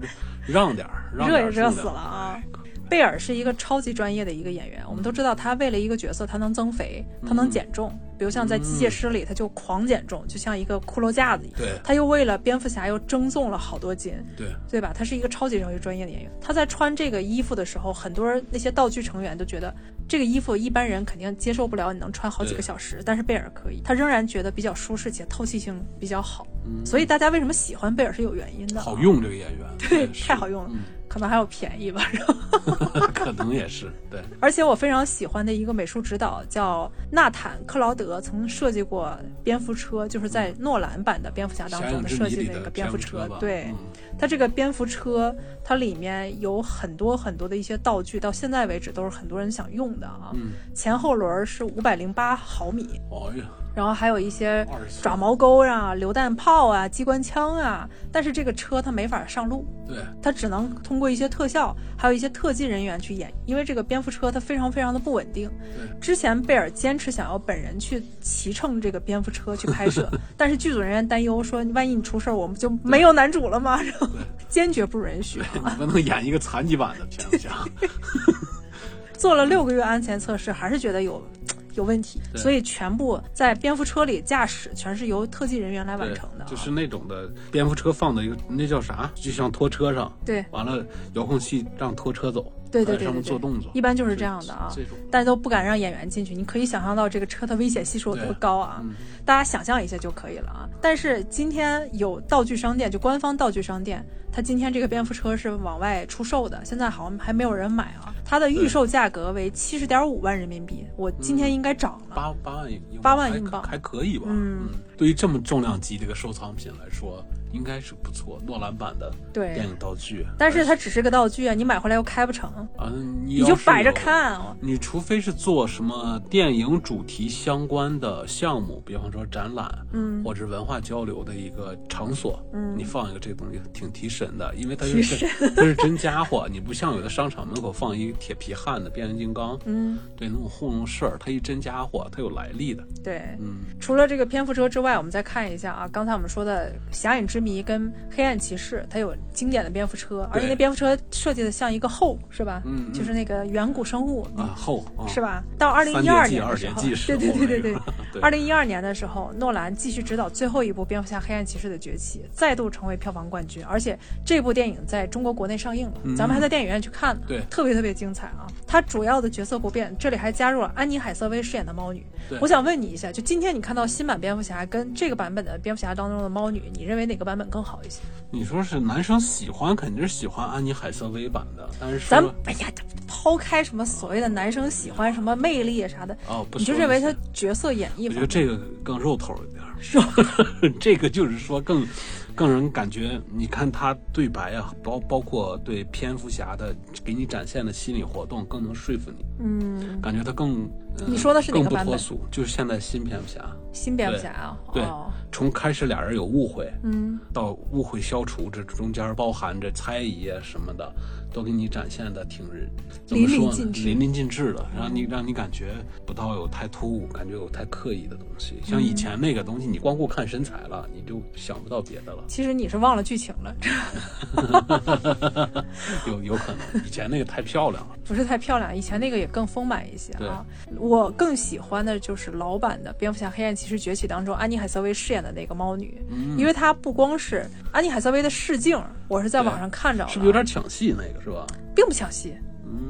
让点儿，让热点儿重量也热死了啊！贝尔是一个超级专业的一个演员，我们都知道他为了一个角色，他能增肥，他能减重。比如像在《机械师》里，他就狂减重，就像一个骷髅架子一样。对他又为了蝙蝠侠又增重了好多斤，对，对吧？他是一个超级超级专业的演员。他在穿这个衣服的时候，很多人那些道具成员都觉得这个衣服一般人肯定接受不了，你能穿好几个小时，但是贝尔可以，他仍然觉得比较舒适且透气性比较好。所以大家为什么喜欢贝尔是有原因的啊。好用这个演员，对，太好用了，嗯可能还有便宜吧。然后 可能也是对。而且我非常喜欢的一个美术指导叫纳坦·克劳德，曾设计过蝙蝠车，就是在诺兰版的蝙蝠侠当中的设计的一个蝙蝠车吧，对，嗯它这个蝙蝠车，它里面有很多很多的一些道具，到现在为止都是很多人想用的啊。嗯，前后轮是五百零八毫米，哦呀，然后还有一些爪毛钩啊、榴弹炮啊、机关枪啊，但是这个车它没法上路，对，它只能通过一些特效，还有一些特技人员去演，因为这个蝙蝠车它非常非常的不稳定。对。之前贝尔坚持想要本人去骑乘这个蝙蝠车去拍摄，但是剧组人员担忧说，万一你出事儿，我们就没有男主了吗？坚决不允许。你不能演一个残疾版的蝙蝠侠。做了六个月安全测试，还是觉得有有问题，所以全部在蝙蝠车里驾驶全是由特技人员来完成的。啊。就是那种的蝙蝠车放的一个那叫啥，就像拖车上，对。完了遥控器让拖车走，对对对对对面做动作，一般就是这样的啊这种大家都不敢让演员进去，你可以想象到这个车的危险系数有多高啊！嗯大家想象一下就可以了啊。但是今天有道具商店，就官方道具商店，它今天这个蝙蝠车是往外出售的，现在好像还没有人买啊。它的预售价格为七十点五万人民币，我今天应该涨了。八八万英八万英镑还可以吧？嗯对于这么重量级的一个收藏品来说，应该是不错。诺兰版的对电影道具，但是它只是个道具啊，你买回来又开不成，啊，你你就摆着看啊。你除非是做什么电影主题相关的项目，比方说展览，嗯或者文化交流的一个场所，嗯你放一个这个东西挺提神的，因为它提是真它是真家伙，你不像有的商场门口放一个铁皮汉的变形金刚，嗯，对那种糊弄事儿，它一真家伙，它有来历的，对。嗯，除了这个蝙蝠车之外，我们再看一下啊，刚才我们说的《侠影之谜》跟《黑暗骑士》，它有经典的蝙蝠车，而且那蝙蝠车设计的像一个后，是吧？嗯嗯就是那个远古生物，啊后啊是吧？到二零三一二年的时候，对对对对 对二零一二年的时候，诺兰继续执导最后一部《蝙蝠侠：黑暗骑士的崛起》，再度成为票房冠军，而且这部电影在中国国内上映了，咱们还在电影院去看呢，嗯对特别特别精彩啊！它主要的角色不变，这里还加入了安妮海瑟薇饰演的猫女对。我想问你一下，就今天你看到新版蝙蝠侠跟这个版本的蝙蝠侠当中的猫女，你认为哪个版本更好一些？你说是男生喜欢，肯定是喜欢安妮海瑟薇版的，但是说咱哎呀，抛开什么所谓的男生喜欢什么魅力啊啥的，哦，不你就认为他角色演绎我觉得这个更肉头一点儿，是吧？这个就是说更。更人感觉，你看他对白啊，包包括对蝙蝠侠的给你展现的心理活动，更能说服你。嗯，感觉他更，你说的是哪个版本？就是现在新蝙蝠侠。新蝙蝠侠啊，对，从开始俩人有误会，嗯，到误会消除，这中间包含着猜疑啊什么的，都给你展现的挺淋漓尽致，淋漓尽致的，让你让你感觉不到有太突兀，感觉有太刻意的东西。像以前那个东西，你光顾看身材了，你就想不到别的了。其实你是忘了剧情了，有有可能，以前那个太漂亮了，不是太漂亮，以前那个也更丰满一些啊。我更喜欢的就是老版的蝙蝠侠黑暗。骑士崛起当中，安妮海瑟薇饰演的那个猫女，因为她不光是安妮海瑟薇的试镜，我是在网上看着了，是不是有点抢戏？那个是吧？并不详细。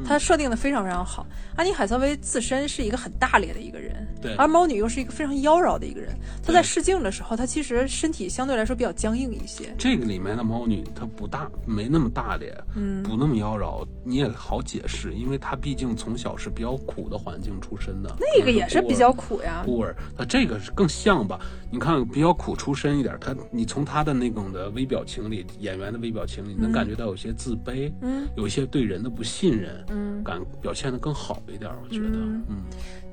他设定的非常非常好。安妮海瑟薇自身是一个很大咧的一个人，对，而猫女又是一个非常妖娆的一个人。她在试镜的时候，她其实身体相对来说比较僵硬一些。这个里面的猫女她不大，没那么大咧，嗯，不那么妖娆，你也好解释，因为她毕竟从小是比较苦的环境出身的。那个也是比较苦呀，孤儿。她这个是更像吧？你看比较苦出身一点，她你从她的那种的微表情里，演员的微表情里，能感觉到有些自卑，嗯，有一些对人的不信任，嗯，敢表现的更好一点，我觉得。嗯，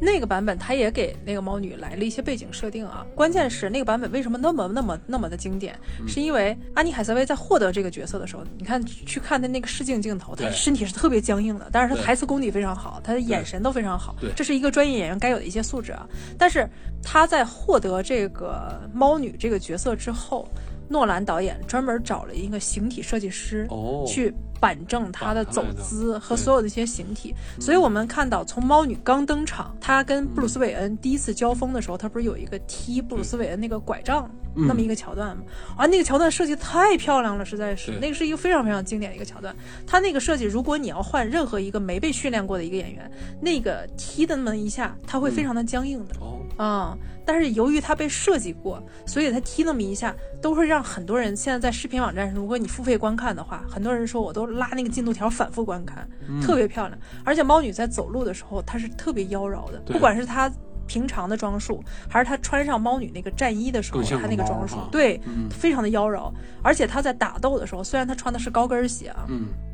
那个版本他也给那个猫女来了一些背景设定啊。关键是那个版本为什么那么那么那么的经典？是因为安妮海瑟薇在获得这个角色的时候，你看去看她那个试镜镜头，她身体是特别僵硬的，但是她台词功底非常好，她的眼神都非常好，这是一个专业演员该有的一些素质啊。但是她在获得这个猫女这个角色之后，诺兰导演专门找了一个形体设计师去。板正他的走姿和所有的一些形体，所以我们看到从猫女刚登场，她跟布鲁斯韦恩第一次交锋的时候，她不是有一个踢布鲁斯韦恩那个拐杖那么一个桥段吗？啊，那个桥段设计太漂亮了，实在是，那个是一个非常非常经典的一个桥段。他那个设计，如果你要换任何一个没被训练过的一个演员，那个踢的那么一下，他会非常的僵硬的。哦，啊，但是由于它被设计过，所以它踢那么一下，都会让很多人现在在视频网站上，如果你付费观看的话，很多人说我都。拉那个进度条反复观看，特别漂亮。而且猫女在走路的时候，她是特别妖娆的。不管是她平常的装束，还是她穿上猫女那个战衣的时候，她那个装束，对，非常的妖娆。而且她在打斗的时候，虽然她穿的是高跟鞋啊，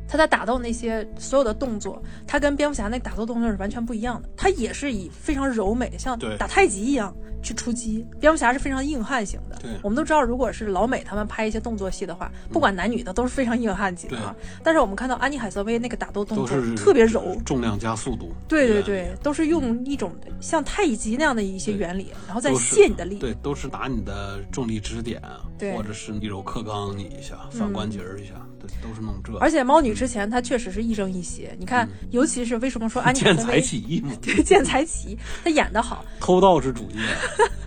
她在打斗那些所有的动作，他跟蝙蝠侠那打斗动作是完全不一样的。他也是以非常柔美，像打太极一样。去出击，蝙蝠侠是非常硬汉型的。对，我们都知道，如果是老美他们拍一些动作戏的话，不管男女的都是非常硬汉型啊。但是我们看到安妮海瑟薇那个打斗动作特别柔，重量加速度。对对对，都是用一种像太极那样的一些原理，然后再卸你的力。对，都是打你的重力支点，对，或者是一柔克刚你一下，反关节一下。对都是弄这，而且猫女之前他确实是亦正亦邪。你看，尤其是为什么说安妮见财起意嘛？对，见财起意，他演的好。偷盗是主业，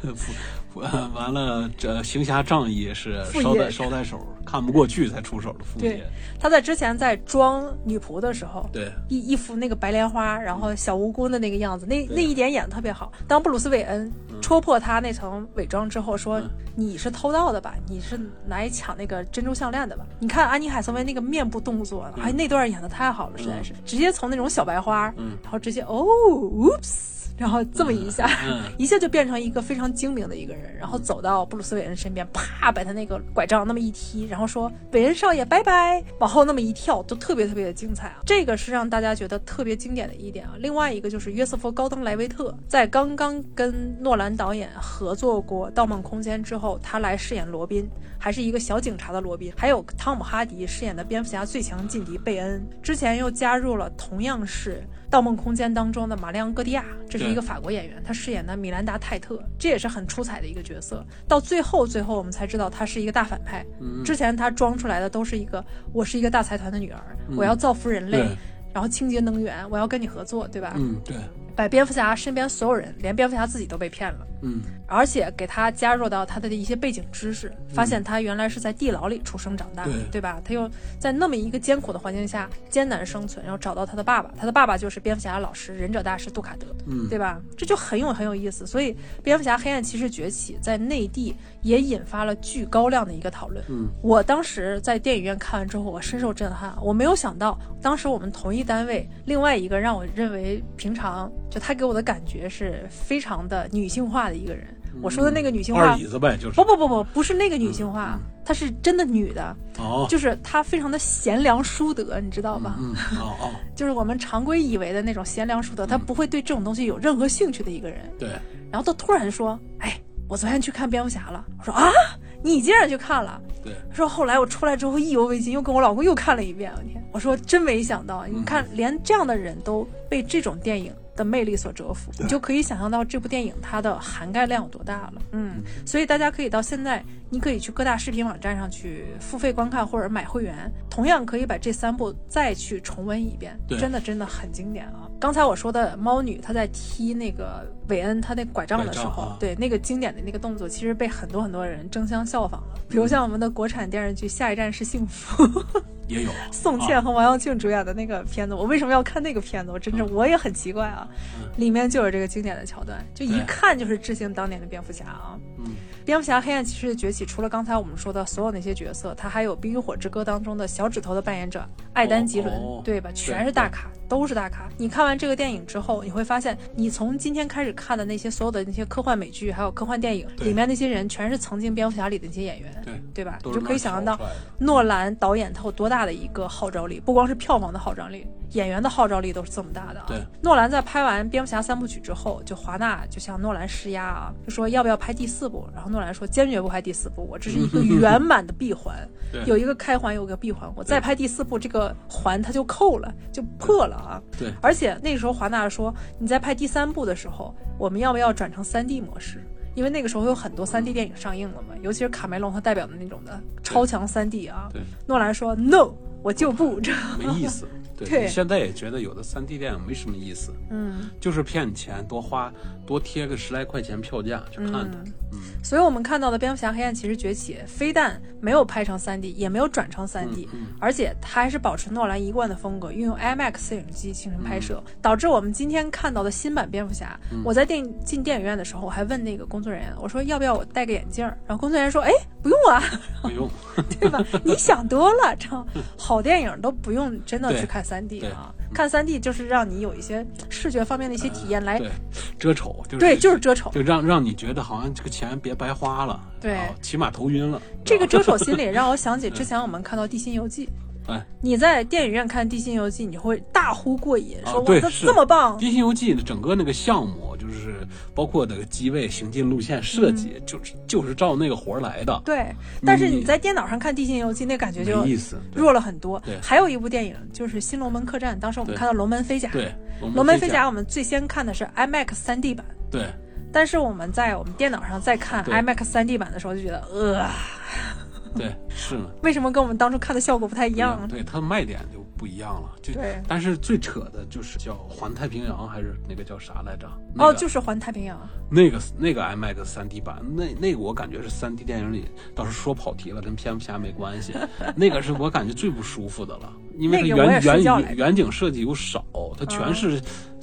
完了这行侠仗义是捎带捎带手，看不过去才出手的副业。他在之前在装女仆的时候，对一一副那个白莲花，然后小蜈蚣的那个样子，那那一点演的特别好。当布鲁斯韦恩。戳破他那层伪装之后，说你是偷盗的吧？你是来抢那个珍珠项链的吧？你看安妮海瑟薇那个面部动作，哎，那段演的太好了，实在是直接从那种小白花，然后直接哦，oops。然后这么一下，一下就变成一个非常精明的一个人，然后走到布鲁斯韦恩身边，啪，把他那个拐杖那么一踢，然后说：“韦恩少爷，拜拜。”往后那么一跳，都特别特别的精彩啊！这个是让大家觉得特别经典的一点啊。另外一个就是约瑟夫·高登·莱维特，在刚刚跟诺兰导演合作过《盗梦空间》之后，他来饰演罗宾，还是一个小警察的罗宾。还有汤姆·哈迪饰演的蝙蝠侠最强劲敌贝恩，之前又加入了同样是。《盗梦空间》当中的玛丽昂·戈迪亚，这是一个法国演员，他饰演的米兰达·泰特，这也是很出彩的一个角色。到最后，最后我们才知道他是一个大反派。之前他装出来的都是一个，我是一个大财团的女儿，我要造福人类，然后清洁能源，我要跟你合作，对吧？嗯，对。把蝙蝠侠身边所有人，连蝙蝠侠自己都被骗了。嗯，而且给他加入到他的一些背景知识，发现他原来是在地牢里出生长大的，对吧？他又在那么一个艰苦的环境下艰难生存，然后找到他的爸爸，他的爸爸就是蝙蝠侠的老师忍者大师杜卡德，嗯，对吧？这就很有很有意思。所以蝙蝠侠黑暗骑士崛起在内地也引发了巨高量的一个讨论。嗯，我当时在电影院看完之后，我深受震撼。我没有想到，当时我们同一单位另外一个让我认为平常就他给我的感觉是非常的女性化的一个人。我说的那个女性化二，椅子呗，就是。不不不不，不是那个女性化，她是真的女的，哦，就是她非常的贤良淑德，你知道吧？嗯哦哦，就是我们常规以为的那种贤良淑德，她不会对这种东西有任何兴趣的一个人。对，然后她突然说：“哎，我昨天去看蝙蝠侠了。”我说：“啊，你竟然去看了？”对，说：“后来我出来之后意犹未尽，又跟我老公又看了一遍。”我天，我说真没想到，你看连这样的人都被这种电影。的魅力所折服，你就可以想象到这部电影它的涵盖量有多大了。嗯，所以大家可以到现在，你可以去各大视频网站上去付费观看或者买会员，同样可以把这三部再去重温一遍。对真的真的很经典啊！刚才我说的猫女，她在踢那个韦恩他那拐杖的时候，啊对那个经典的那个动作，其实被很多很多人争相效仿了。比如像我们的国产电视剧《下一站是幸福》，也有 宋茜和王耀庆主演的那个片子，我为什么要看那个片子？我真是我也很奇怪啊，里面就有这个经典的桥段，就一看就是致敬当年的蝙蝠侠啊。嗯，蝙蝠侠黑暗骑士的崛起，除了刚才我们说的所有那些角色，他还有《冰与火之歌》当中的小指头的扮演者艾丹·吉伦，哦对吧？全是大咖，都是大咖。你看完这个电影之后，你会发现，你从今天开始看的那些所有的那些科幻美剧，还有科幻电影里面那些人，全是曾经蝙蝠侠里的那些演员，对对吧？你就可以想象到诺兰导演他有多大的一个号召力，不光是票房的号召力，演员的号召力都是这么大的啊。对，诺兰在拍完蝙蝠侠三部曲之后，就华纳就向诺兰施压啊，就说要不要拍第四部，然后诺兰说坚决不拍第四部，我这是一个圆满的闭环，有一个开环，有一个闭环，我再拍第四部，这个环它就扣了，就破了啊。对而且那个时候华纳说，你在拍第三部的时候，我们要不要转成三 D 模式？因为那个时候有很多3 D 电影上映了嘛，尤其是卡梅隆他代表的那种的超强3 D 啊。对，诺兰说 No，我就不这。没意思。对，对现在也觉得有的三 D 电影没什么意思，嗯，就是骗你钱，多花多贴个十来块钱票价去看它。嗯，所以我们看到的蝙蝠侠黑暗骑士崛起，非但没有拍成 3D，也没有转成 3D，、嗯而且它还是保持诺兰一贯的风格，运用 IMAX 摄影机进行拍摄，嗯导致我们今天看到的新版蝙蝠侠。我在电进电影院的时候，我还问那个工作人员，我说要不要我戴个眼镜儿？然后工作人员说，哎，不用啊，不用。对吧？你想多了，这样好电影都不用真的去看 3D 啊，看三 D 就是让你有一些视觉方面的一些体验来，对，遮丑就是对，就是遮丑。就让让你觉得好像这个钱别白花了，对啊起码头晕了。这个遮丑心理让我想起 之前我们看到《地心游记》。哎，你在电影院看《地心游记》，你会大呼过瘾，啊说哇，它对是。这么棒！《地心游记》的整个那个项目，就是包括这个机位、行进路线设计，就是就是照那个活儿来的，嗯对，但是你你在电脑上看《地心游记》，那感觉就意思。弱了很多。对。还有一部电影就是《新龙门客栈》，当时我们看到《龙门飞甲》。对，龙门飞甲，我们最先看的是 IMAX 3D 版，对。但是我们在我们电脑上再看 IMAX 3D 版的时候，就觉得呃，对是呢。为什么跟我们当初看的效果不太一样？对它的卖点就不一样了，就对但是最扯的就是叫环太平洋还是那个叫啥来着？那哦，就是环太平洋。那个那个 IMAX 三 D 版，那那个我感觉是三 D 电影里，倒是说跑题了，跟蝙蝠侠没关系。那个是我感觉最不舒服的了，因为它远远远景设计又少，它全嗯是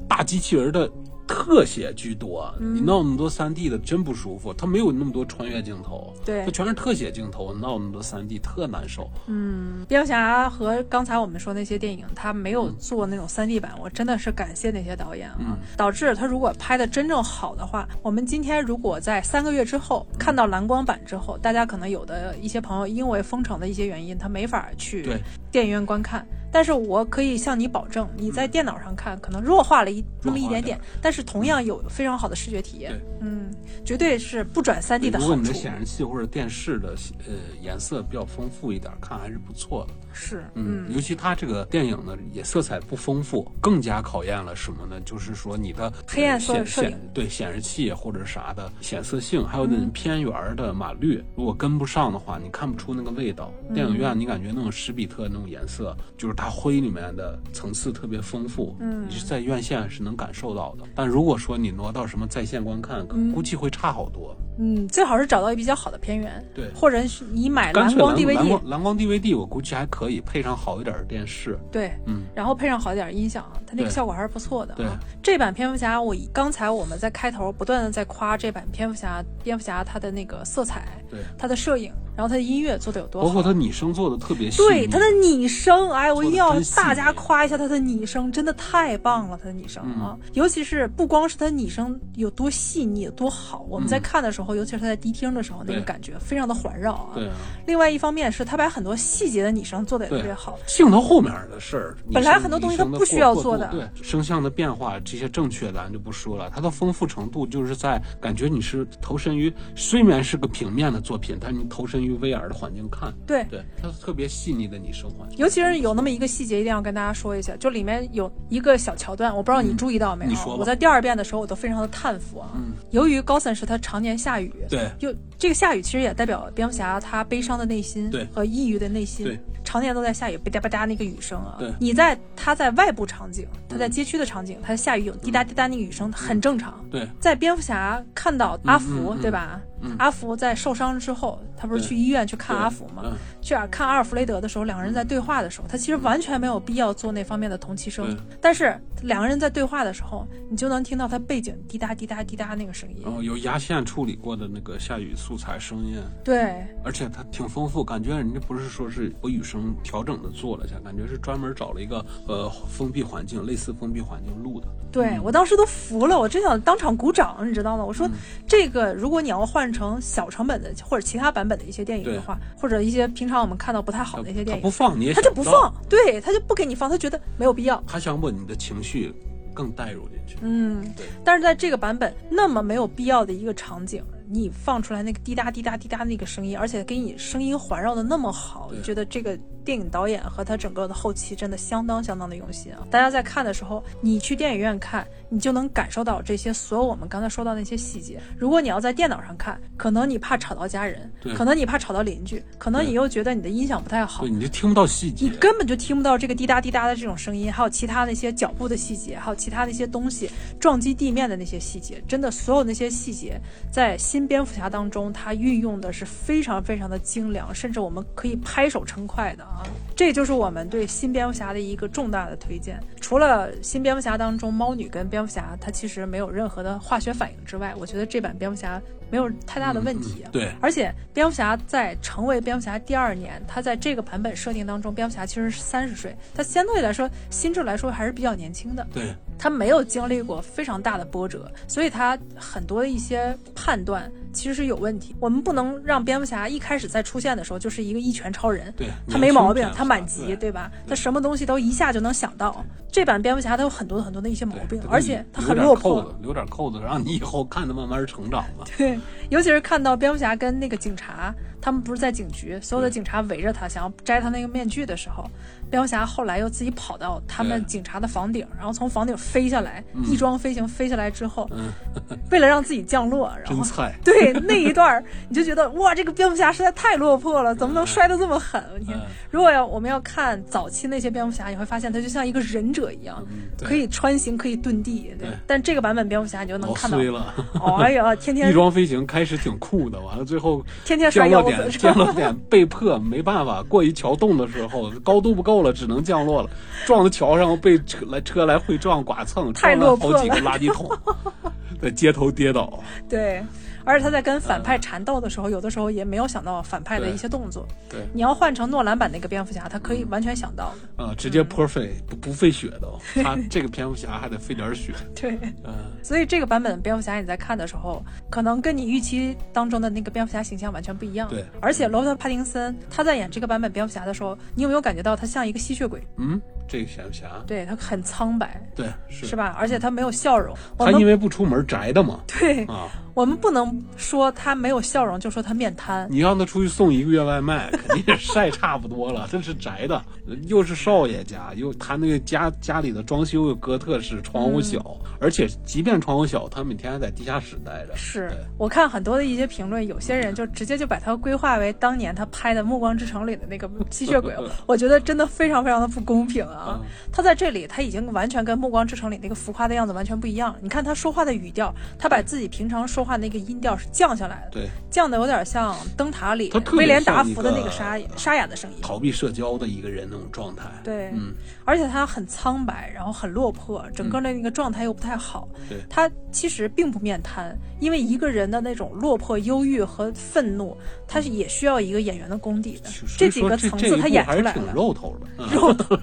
大机器人的特写居多。嗯你闹那么多3 D 的真不舒服，它没有那么多穿越镜头，对它全是特写镜头，闹那么多3 D 特难受。嗯，蝙蝠侠和刚才我们说那些电影，他没有做那种3 D 版，我真的是感谢那些导演啊，嗯导致他如果拍的真正好的话，我们今天如果在三个月之后看到蓝光版之后，大家可能有的一些朋友因为封城的一些原因，他没法去电影院观看。但是我可以向你保证，你在电脑上看可能弱化了一那么一点点，但是同样有非常好的视觉体验对。嗯，绝对是不转三 D 的好处如果你的。显示器或者电视的呃颜色比较丰富一点，看还是不错的。是，嗯，尤其它这个电影呢，也色彩不丰富，更加考验了什么呢？就是说你的黑暗色显对显示器或者啥的显色性，还有嗯那种偏圆儿的码率，如果跟不上的话，你看不出那个味道。电影嗯院你感觉那种史比特那种颜色，就是它灰里面的层次特别丰富，嗯。你是在院线是能感受到的。但如果说你挪到什么在线观看，估计会差好多。嗯，最好是找到一比较好的片源，对。或者你买蓝光 DVD，光蓝光 DVD 我估计还可以，配上好一点的电视。对，嗯，然后配上好一点音响，它那个效果还是不错的。这版蝙蝠侠，我刚才我们在开头不断的在夸这版蝙蝠侠，蝙蝠侠它的那个色彩，对，它的摄影，然后他的音乐做的有多好，包括他拟声做的特别细对腻他的拟声，哎，我一定要大家夸一下他的拟声，真的太棒了，他的拟声嗯啊，尤其是不光是他拟声有多细腻、有多好，我们在看的时候，尤其是他在低听的时候，那个感觉非常的环绕啊。对啊，另外一方面是他把很多细节的拟声做的也特别好，镜头后面的事儿，本来很多东西拟声的它不需要做的对声像的变化这些正确咱就不说了，它的丰富程度就是在感觉你是投身于虽然是个平面的作品，但你投身于 VR 的环境看，对。对，它是特别细腻的拟声环境，尤其是有那么一个细节，一定要跟大家说一下，就里面有一个小桥段，我不知道你注意到没有？我在第二遍的时候，我都非常的叹服啊。嗯由于高森是他常年下雨，对就这个下雨其实也代表蝙蝠侠他悲伤的内心对和抑郁的内心，对，常年都在下雨，吧嗒吧嗒那个雨声啊对。你在他在外部场景，他在街区的场景，他下雨有滴答滴答那个雨声很正常。对在蝙蝠侠看到阿福，对吧？嗯阿福在受伤之后，他不是去医院去看阿福吗？嗯去看阿尔弗雷德的时候，两个人在对话的时候，他其实完全没有必要做那方面的同期声对，但是两个人在对话的时候，你就能听到他背景滴答滴答滴答那个声音。然后有压线处理过的那个下雨素材声音，对，而且它挺丰富，感觉人家不是说是有雨声调整的做了一下，感觉是专门找了一个呃封闭环境，类似封闭环境录的。对我当时都服了，我真想当场鼓掌，你知道吗？我嗯说这个，如果你要换成小成本的或者其他版本的一些电影的话，或者一些平常我们看到不太好的一些电影，他不放你也他就不放，对他就不给你放，他觉得没有必要。他想把你的情绪更带入进去。嗯对，但是在这个版本那么没有必要的一个场景，你放出来那个滴答滴答滴答那个声音，而且给你声音环绕的那么好，对。你觉得这个电影导演和他整个的后期真的相当相当的用心啊！大家在看的时候，你去电影院看，你就能感受到这些所有我们刚才说到的那些细节。如果你要在电脑上看，可能你怕吵到家人，可能你怕吵到邻居，可能你又觉得你的音响不太好对，，你就听不到细节你。根本就听不到这个滴答滴答的这种声音，还有其他那些脚步的细节，还有其他那些东西撞击地面的那些细节，真的所有那些细节，在新蝙蝠侠当中，它运用的是非常非常的精良，甚至我们可以拍手称快的啊！这就是我们对新蝙蝠侠的一个重大的推荐。除了新蝙蝠侠当中猫女跟蝙蝠侠它其实没有任何的化学反应之外，我觉得这版蝙蝠侠没有太大的问题。啊对，而且蝙蝠侠在成为蝙蝠侠第二年，他在这个版本设定当中，蝙蝠侠其实是三十岁，他相对来说心智来说还是比较年轻的，对，他没有经历过非常大的波折，所以他很多的一些判断其实是有问题。我们不能让蝙蝠侠一开始在出现的时候就是一个一拳超人，对他没毛病，他满级，对对吧？他什么东西都一下就能想到。这版蝙蝠侠他有很多很多的一些毛病，而且他很落魄。留点扣子，让你以后看他慢慢成长吧。对，尤其是看到蝙蝠侠跟那个警察，他们不是在警局，所有的警察围着他，想要摘他那个面具的时候，蝙蝠侠后来又自己跑到他们警察的房顶，然后从房顶飞下来，翼装飞行飞下来之后，嗯，为了让自己降落，然后真菜。对那一段儿，你就觉得哇，这个蝙蝠侠实在太落魄了，怎么能摔得这么狠？你看嗯，如果要我们要看早期那些蝙蝠侠，你会发现他就像一个忍者一样，嗯可以穿行，可以遁地。对。对，但这个版本蝙蝠侠你就能看到，衰了，哎呀，天天翼装飞行开始挺酷的，完了最后天天摔腰点降落点被迫没办法过一桥洞的时候，高度不够了，只能降落了，撞到桥上被车来车来回撞剐蹭，太撞了好几个垃圾桶，在街头跌倒。对，而且他在跟反派缠斗的时候，有的时候也没有想到反派的一些动作。对，你要换成诺兰版那个蝙蝠侠，他可以完全想到的。啊，直接泼费不不费血的哦，他这个蝙蝠侠还得费点血。对，嗯，所以这个版本的蝙蝠侠你在看的时候，可能跟你预期当中的那个蝙蝠侠形象完全不一样。对，而且罗伯特·帕丁森他在演这个版本蝙蝠侠的时候，你有没有感觉到他像一个吸血鬼？嗯，这个蝙蝠侠，对他很苍白，对，是是吧？而且他没有笑容。他因为不出门宅的嘛，对啊，我们不能说他没有笑容就说他面瘫。你让他出去送一个月外卖，肯定也晒差不多了。这是宅的，又是少爷家，又他那个家家里的装修又哥特式，窗户小，嗯而且即便窗户小，他每天还在地下室待着。是我看很多的一些评论，有些人就直接就把他规划为当年他拍的《暮光之城》里的那个吸血鬼，我觉得真的非常非常的不公平啊！嗯他在这里他已经完全跟《暮光之城》里那个浮夸的样子完全不一样。你看他说话的语调，他把自己平常说话。那个音调是降下来的，对，降的有点像灯塔里威廉达福的那个个沙沙哑的声音。逃避社交的一个人那种状态。对，嗯，而且他很苍白，然后很落魄，整个的那个状态又不太好。对他其实并不面瘫，因为一个人的那种落魄、忧郁和愤怒，他是也需要一个演员的功底的。这几个层次他演出来了。挺肉头的。嗯肉头，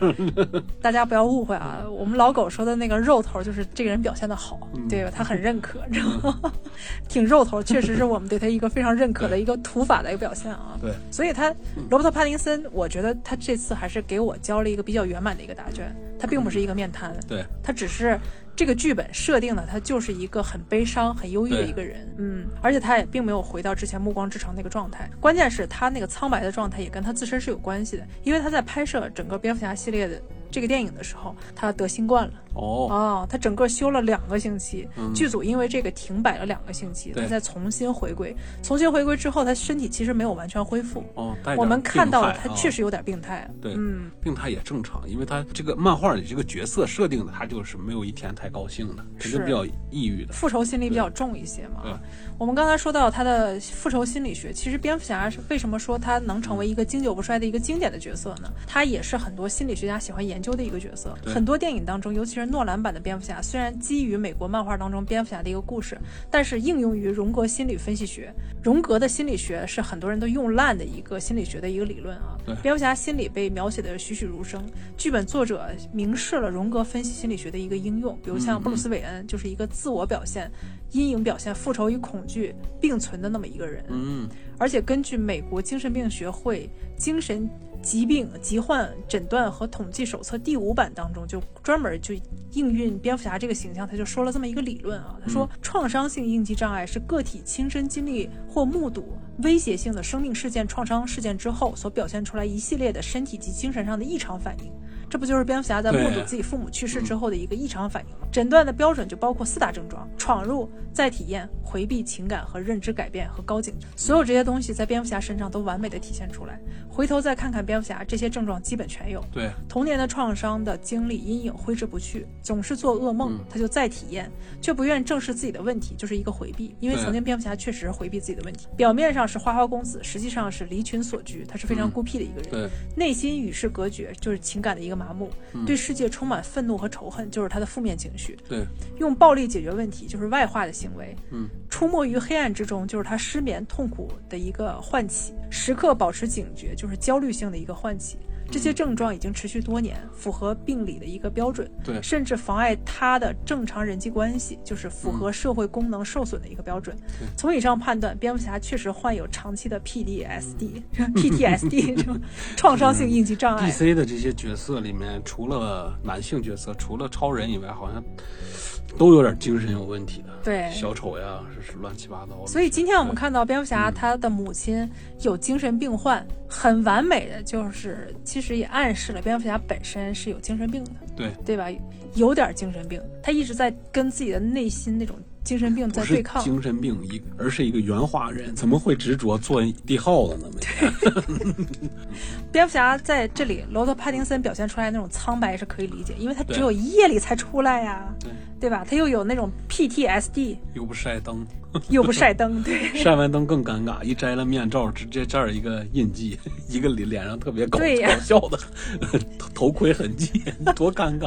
大家不要误会啊！我们老狗说的那个肉头，就是这个人表现的好，嗯对吧？他很认可，知道吗？挺肉头，确实是我们对他一个非常认可的一个土法的一个表现啊。对，所以他罗伯特·帕丁森，我觉得他这次还是给我交了一个比较圆满的一个答卷。他并不是一个面瘫，对，他只是这个剧本设定的，他就是一个很悲伤、很忧郁的一个人。嗯，而且他也并没有回到之前《暮光之城》那个状态。关键是他那个苍白的状态也跟他自身是有关系的，因为他在拍摄整个蝙蝠侠系列的这个电影的时候，他得新冠了。哦，哦，他整个休了两个星期，嗯剧组因为这个停摆了两个星期，他再重新回归。重新回归之后，他身体其实没有完全恢复。哦，我们看到了他确实有点病态。对嗯，病态也正常，因为他这个漫画里这个角色设定的，他就是没有一天太高兴的，肯定是比较抑郁的。复仇心理比较重一些嘛。对我们刚才说到他的复仇心理学，其实蝙蝠侠是为什么说他能成为一个经久不衰的一个经典的角色呢？他也是很多心理学家喜欢研究的一个角色。很多电影当中，尤其是诺兰版的蝙蝠侠，虽然基于美国漫画当中蝙蝠侠的一个故事，但是应用于荣格心理分析学。荣格的心理学是很多人都用烂的一个心理学的一个理论啊。蝙蝠侠心理被描写的栩栩如生，剧本作者明示了荣格分析心理学的一个应用，比如像布鲁斯韦恩就是一个自我表现、阴影表现、复仇与恐惧并存的那么一个人。嗯，而且根据美国精神病学会精神疾病疾患诊断和统计手册第五版当中，就专门就应运蝙蝠侠这个形象，他就说了这么一个理论啊，他说创伤性应激障碍是个体亲身经历或目睹威胁性的生命事件、创伤事件之后所表现出来一系列的身体及精神上的异常反应。这不就是蝙蝠侠在目睹自己父母去世之后的一个异常反应吗？诊断的标准就包括四大症状：闯入、再体验、回避情感和认知改变和高警觉。所有这些东西在蝙蝠侠身上都完美的体现出来。回头再看看蝙蝠侠，这些症状基本全有。对，童年的创伤的经历阴影挥之不去，总是做噩梦嗯，他就再体验，却不愿正视自己的问题，就是一个回避。因为曾经蝙蝠侠确实是回避自己的问题，表面上是花花公子，实际上是离群索居，他是非常嗯孤僻的一个人。内心与世隔绝，就是情感的一个麻木；对世界充满愤怒和仇恨，就是他的负面情绪；对，用暴力解决问题，就是外化的行为；嗯，出没于黑暗之中，就是他失眠痛苦的一个唤起；时刻保持警觉，就是焦虑性的一个唤起。这些症状已经持续多年，符合病理的一个标准，对甚至妨碍他的正常人际关系，就是符合社会功能受损的一个标准。对从以上判断，蝙蝠侠确实患有长期的 PDSD、PTSD 这种创伤性应激障碍。DC 的这些角色里面，除了男性角色，除了超人以外，好像都有点精神有问题的。对小丑呀，是是乱七八糟的。所以今天我们看到蝙蝠侠嗯他的母亲有精神病患，很完美的就是其实也暗示了蝙蝠侠本身是有精神病的，对，对吧？有点精神病，他一直在跟自己的内心那种精神病在对抗。精神病，一而是一个圆滑人，怎么会执着做地耗子呢？对蝙蝠侠在这里，罗伯特·帕丁森表现出来那种苍白是可以理解，因为他只对有夜里才出来呀，对，对吧？他又有那种 PTSD，又不晒灯，又不晒灯，对。晒完灯更尴尬，一摘了面罩，直接这儿一个印记，一个脸脸上特别搞对搞笑的头头盔痕迹，多尴尬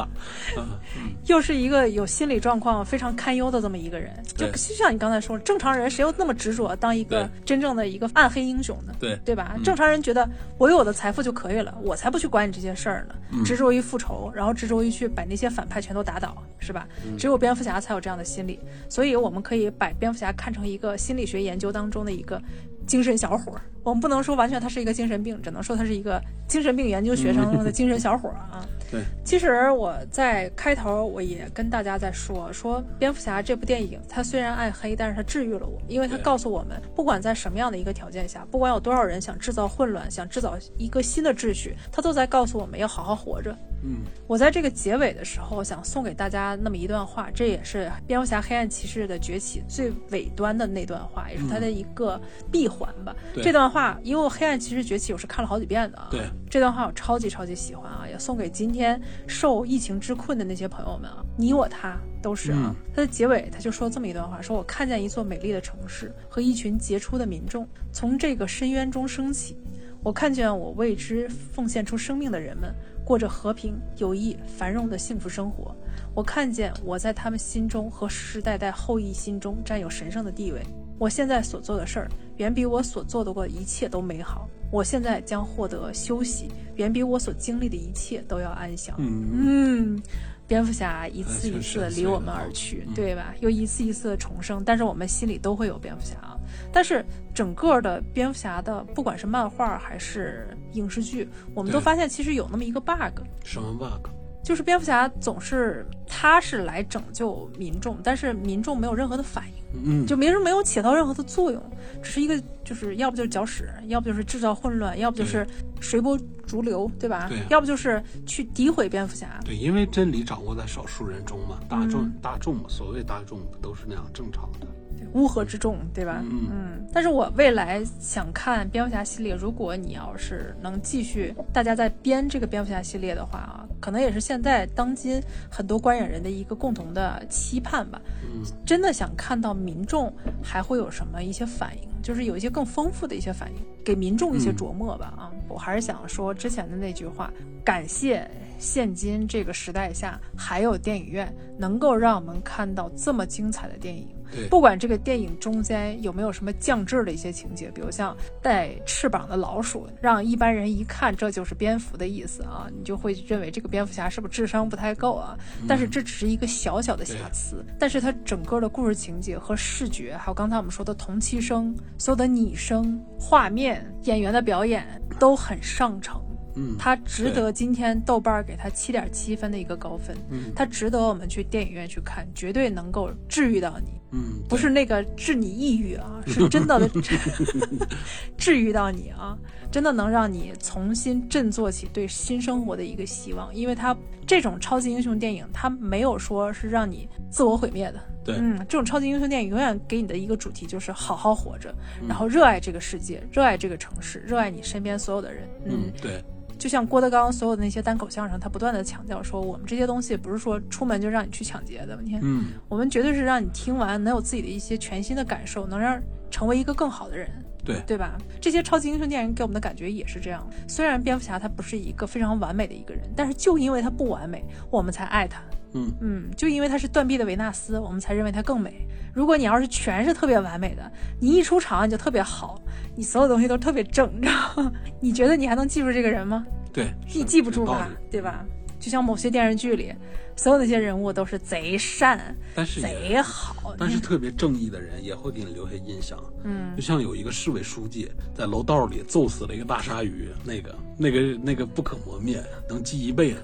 啊！又是一个有心理状况非常堪忧的这么一个人，就就像你刚才说，正常人谁又那么执着当一个真正的一个暗黑英雄呢？对对吧？嗯正常人觉得我有我的财富就可以了，我才不去管你这些事儿呢，嗯执着于复仇，然后执着于去把那些反派全都打倒，是吧？只有蝙蝠侠才有这样的心理，所以我们可以把蝙蝠侠看成一个心理学研究当中的一个精神小伙儿。我们不能说完全他是一个精神病，只能说他是一个精神病研究学生中的精神小伙儿啊。对，其实我在开头我也跟大家在说，说蝙蝠侠这部电影，它虽然暗黑，但是它治愈了我，因为它告诉我们，不管在什么样的一个条件下，不管有多少人想制造混乱，想制造一个新的秩序，它都在告诉我们要好好活着。嗯，我在这个结尾的时候想送给大家那么一段话，这也是蝙蝠侠黑暗骑士的崛起最尾端的那段话，也是它的一个闭环吧。对这段话，因为我黑暗骑士崛起我是看了好几遍的啊。对，这段话我超级超级喜欢啊，也送给今天受疫情之困的那些朋友们啊，你我他都是啊。嗯它的结尾他就说这么一段话：说我看见一座美丽的城市和一群杰出的民众从这个深渊中升起，我看见我为之奉献出生命的人们过着和平、友谊、繁荣的幸福生活。我看见我在他们心中和世世代代后裔心中占有神圣的地位。我现在所做的事儿，远比我所做的过的一切都美好。我现在将获得休息，远比我所经历的一切都要安详。嗯，嗯，蝙蝠侠一次一次的离我们而去，对吧？又一次一次的重生，但是我们心里都会有蝙蝠侠啊。但是整个的蝙蝠侠的，不管是漫画还是影视剧，我们都发现其实有那么一个 bug，什么 bug？就是蝙蝠侠总是他是来拯救民众，但是民众没有任何的反应。嗯，就没人没有起到任何的作用，只是一个就是要不就是搅屎，要不就是制造混乱，要不就是随波逐流，对吧？对要不就是去诋毁蝙蝠侠。对，因为真理掌握在少数人中嘛，大众、嗯大众嘛，所谓大众不都是那样正常的？乌合之众，对吧？嗯但是我未来想看蝙蝠侠系列，如果你要是能继续，大家在编这个蝙蝠侠系列的话啊，可能也是现在当今很多观影人的一个共同的期盼吧。嗯，真的想看到民众还会有什么一些反应，就是有一些更丰富的一些反应，给民众一些琢磨吧。啊，我还是想说之前的那句话，感谢现今这个时代下还有电影院能够让我们看到这么精彩的电影。对，不管这个电影中间有没有什么降智的一些情节，比如像带翅膀的老鼠，让一般人一看这就是蝙蝠的意思啊，你就会认为这个蝙蝠侠是不是智商不太够啊？但是这只是一个小小的瑕疵，但是它整个的故事情节和视觉，还有刚才我们说的同期声、所有的拟声、画面、演员的表演都很上乘。嗯，它值得今天豆瓣儿给它七点七分的一个高分，嗯它值得我们去电影院去看，绝对能够治愈到你。嗯，不是那个治你抑郁啊，是真的的 治愈到你啊，真的能让你重新振作起对新生活的一个希望。因为它这种超级英雄电影，它没有说是让你自我毁灭的。对嗯，这种超级英雄电影永远给你的一个主题就是好好活着，然后热爱这个世界，热爱这个城市，热爱你身边所有的人。嗯，对，就像郭德纲所有的那些单口相声，他不断的强调说，我们这些东西不是说出门就让你去抢劫的，你看。嗯，我们绝对是让你听完能有自己的一些全新的感受，能让成为一个更好的人，对，对吧？这些超级英雄电影给我们的感觉也是这样。虽然蝙蝠侠他不是一个非常完美的一个人，但是就因为他不完美，我们才爱他。嗯嗯，就因为他是断臂的维纳斯，我们才认为他更美。如果你要是全是特别完美的，你一出场你就特别好，你所有东西都特别正，你知道吗？你觉得你还能记住这个人吗？对，你记不住吧对吧？就像某些电视剧里，所有那些人物都是贼善、但是贼好，但是特别正义的人也会给你留下印象。嗯就像有一个市委书记在楼道里揍死了一个大鲨鱼，那个、那个、那个不可磨灭，能记一辈子。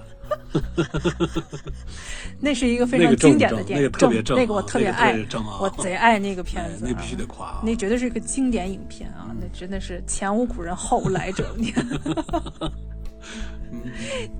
那是一个非常经典的电影，那个特别正啊那个我特别爱我贼爱那个片子，哎那必须得夸啊那绝对是一个经典影片啊，那真的是前无古人后无来者。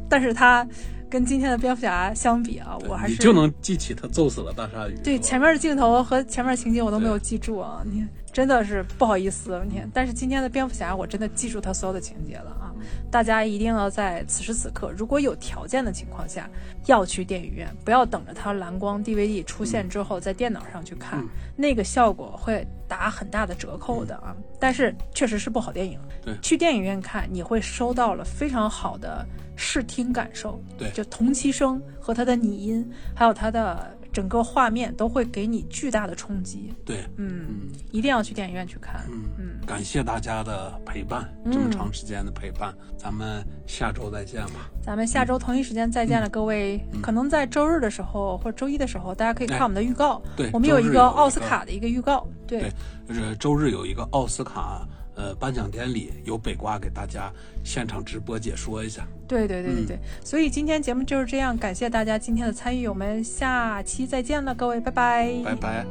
但是它跟今天的蝙蝠侠相比啊，我还是你就能记起他揍死了大鲨鱼。对前面的镜头和前面情节我都没有记住啊，你看真的是不好意思，你看，但是今天的蝙蝠侠我真的记住他所有的情节了啊！大家一定要在此时此刻，如果有条件的情况下，要去电影院，不要等着它蓝光 DVD 出现之后在电脑上去看，嗯那个效果会打很大的折扣的啊！但是确实是部好电影，对去电影院看你会收到了非常好的视听感受，对就同期声和它的拟音，还有它的整个画面都会给你巨大的冲击。对，嗯，嗯一定要去电影院去看。嗯嗯，感谢大家的陪伴，这么长时间的陪伴，咱们下周再见吧。咱们下周同一时间再见了，各位。嗯可能在周日的时候或者周一的时候，大家可以看哎我们的预告。对我们有一个奥斯卡的一个预告。对对，就是周日有一个奥斯卡呃颁奖典礼，由北瓜给大家现场直播解说一下。对对对对嗯对。所以今天节目就是这样，感谢大家今天的参与，我们下期再见了，各位，拜拜。拜拜。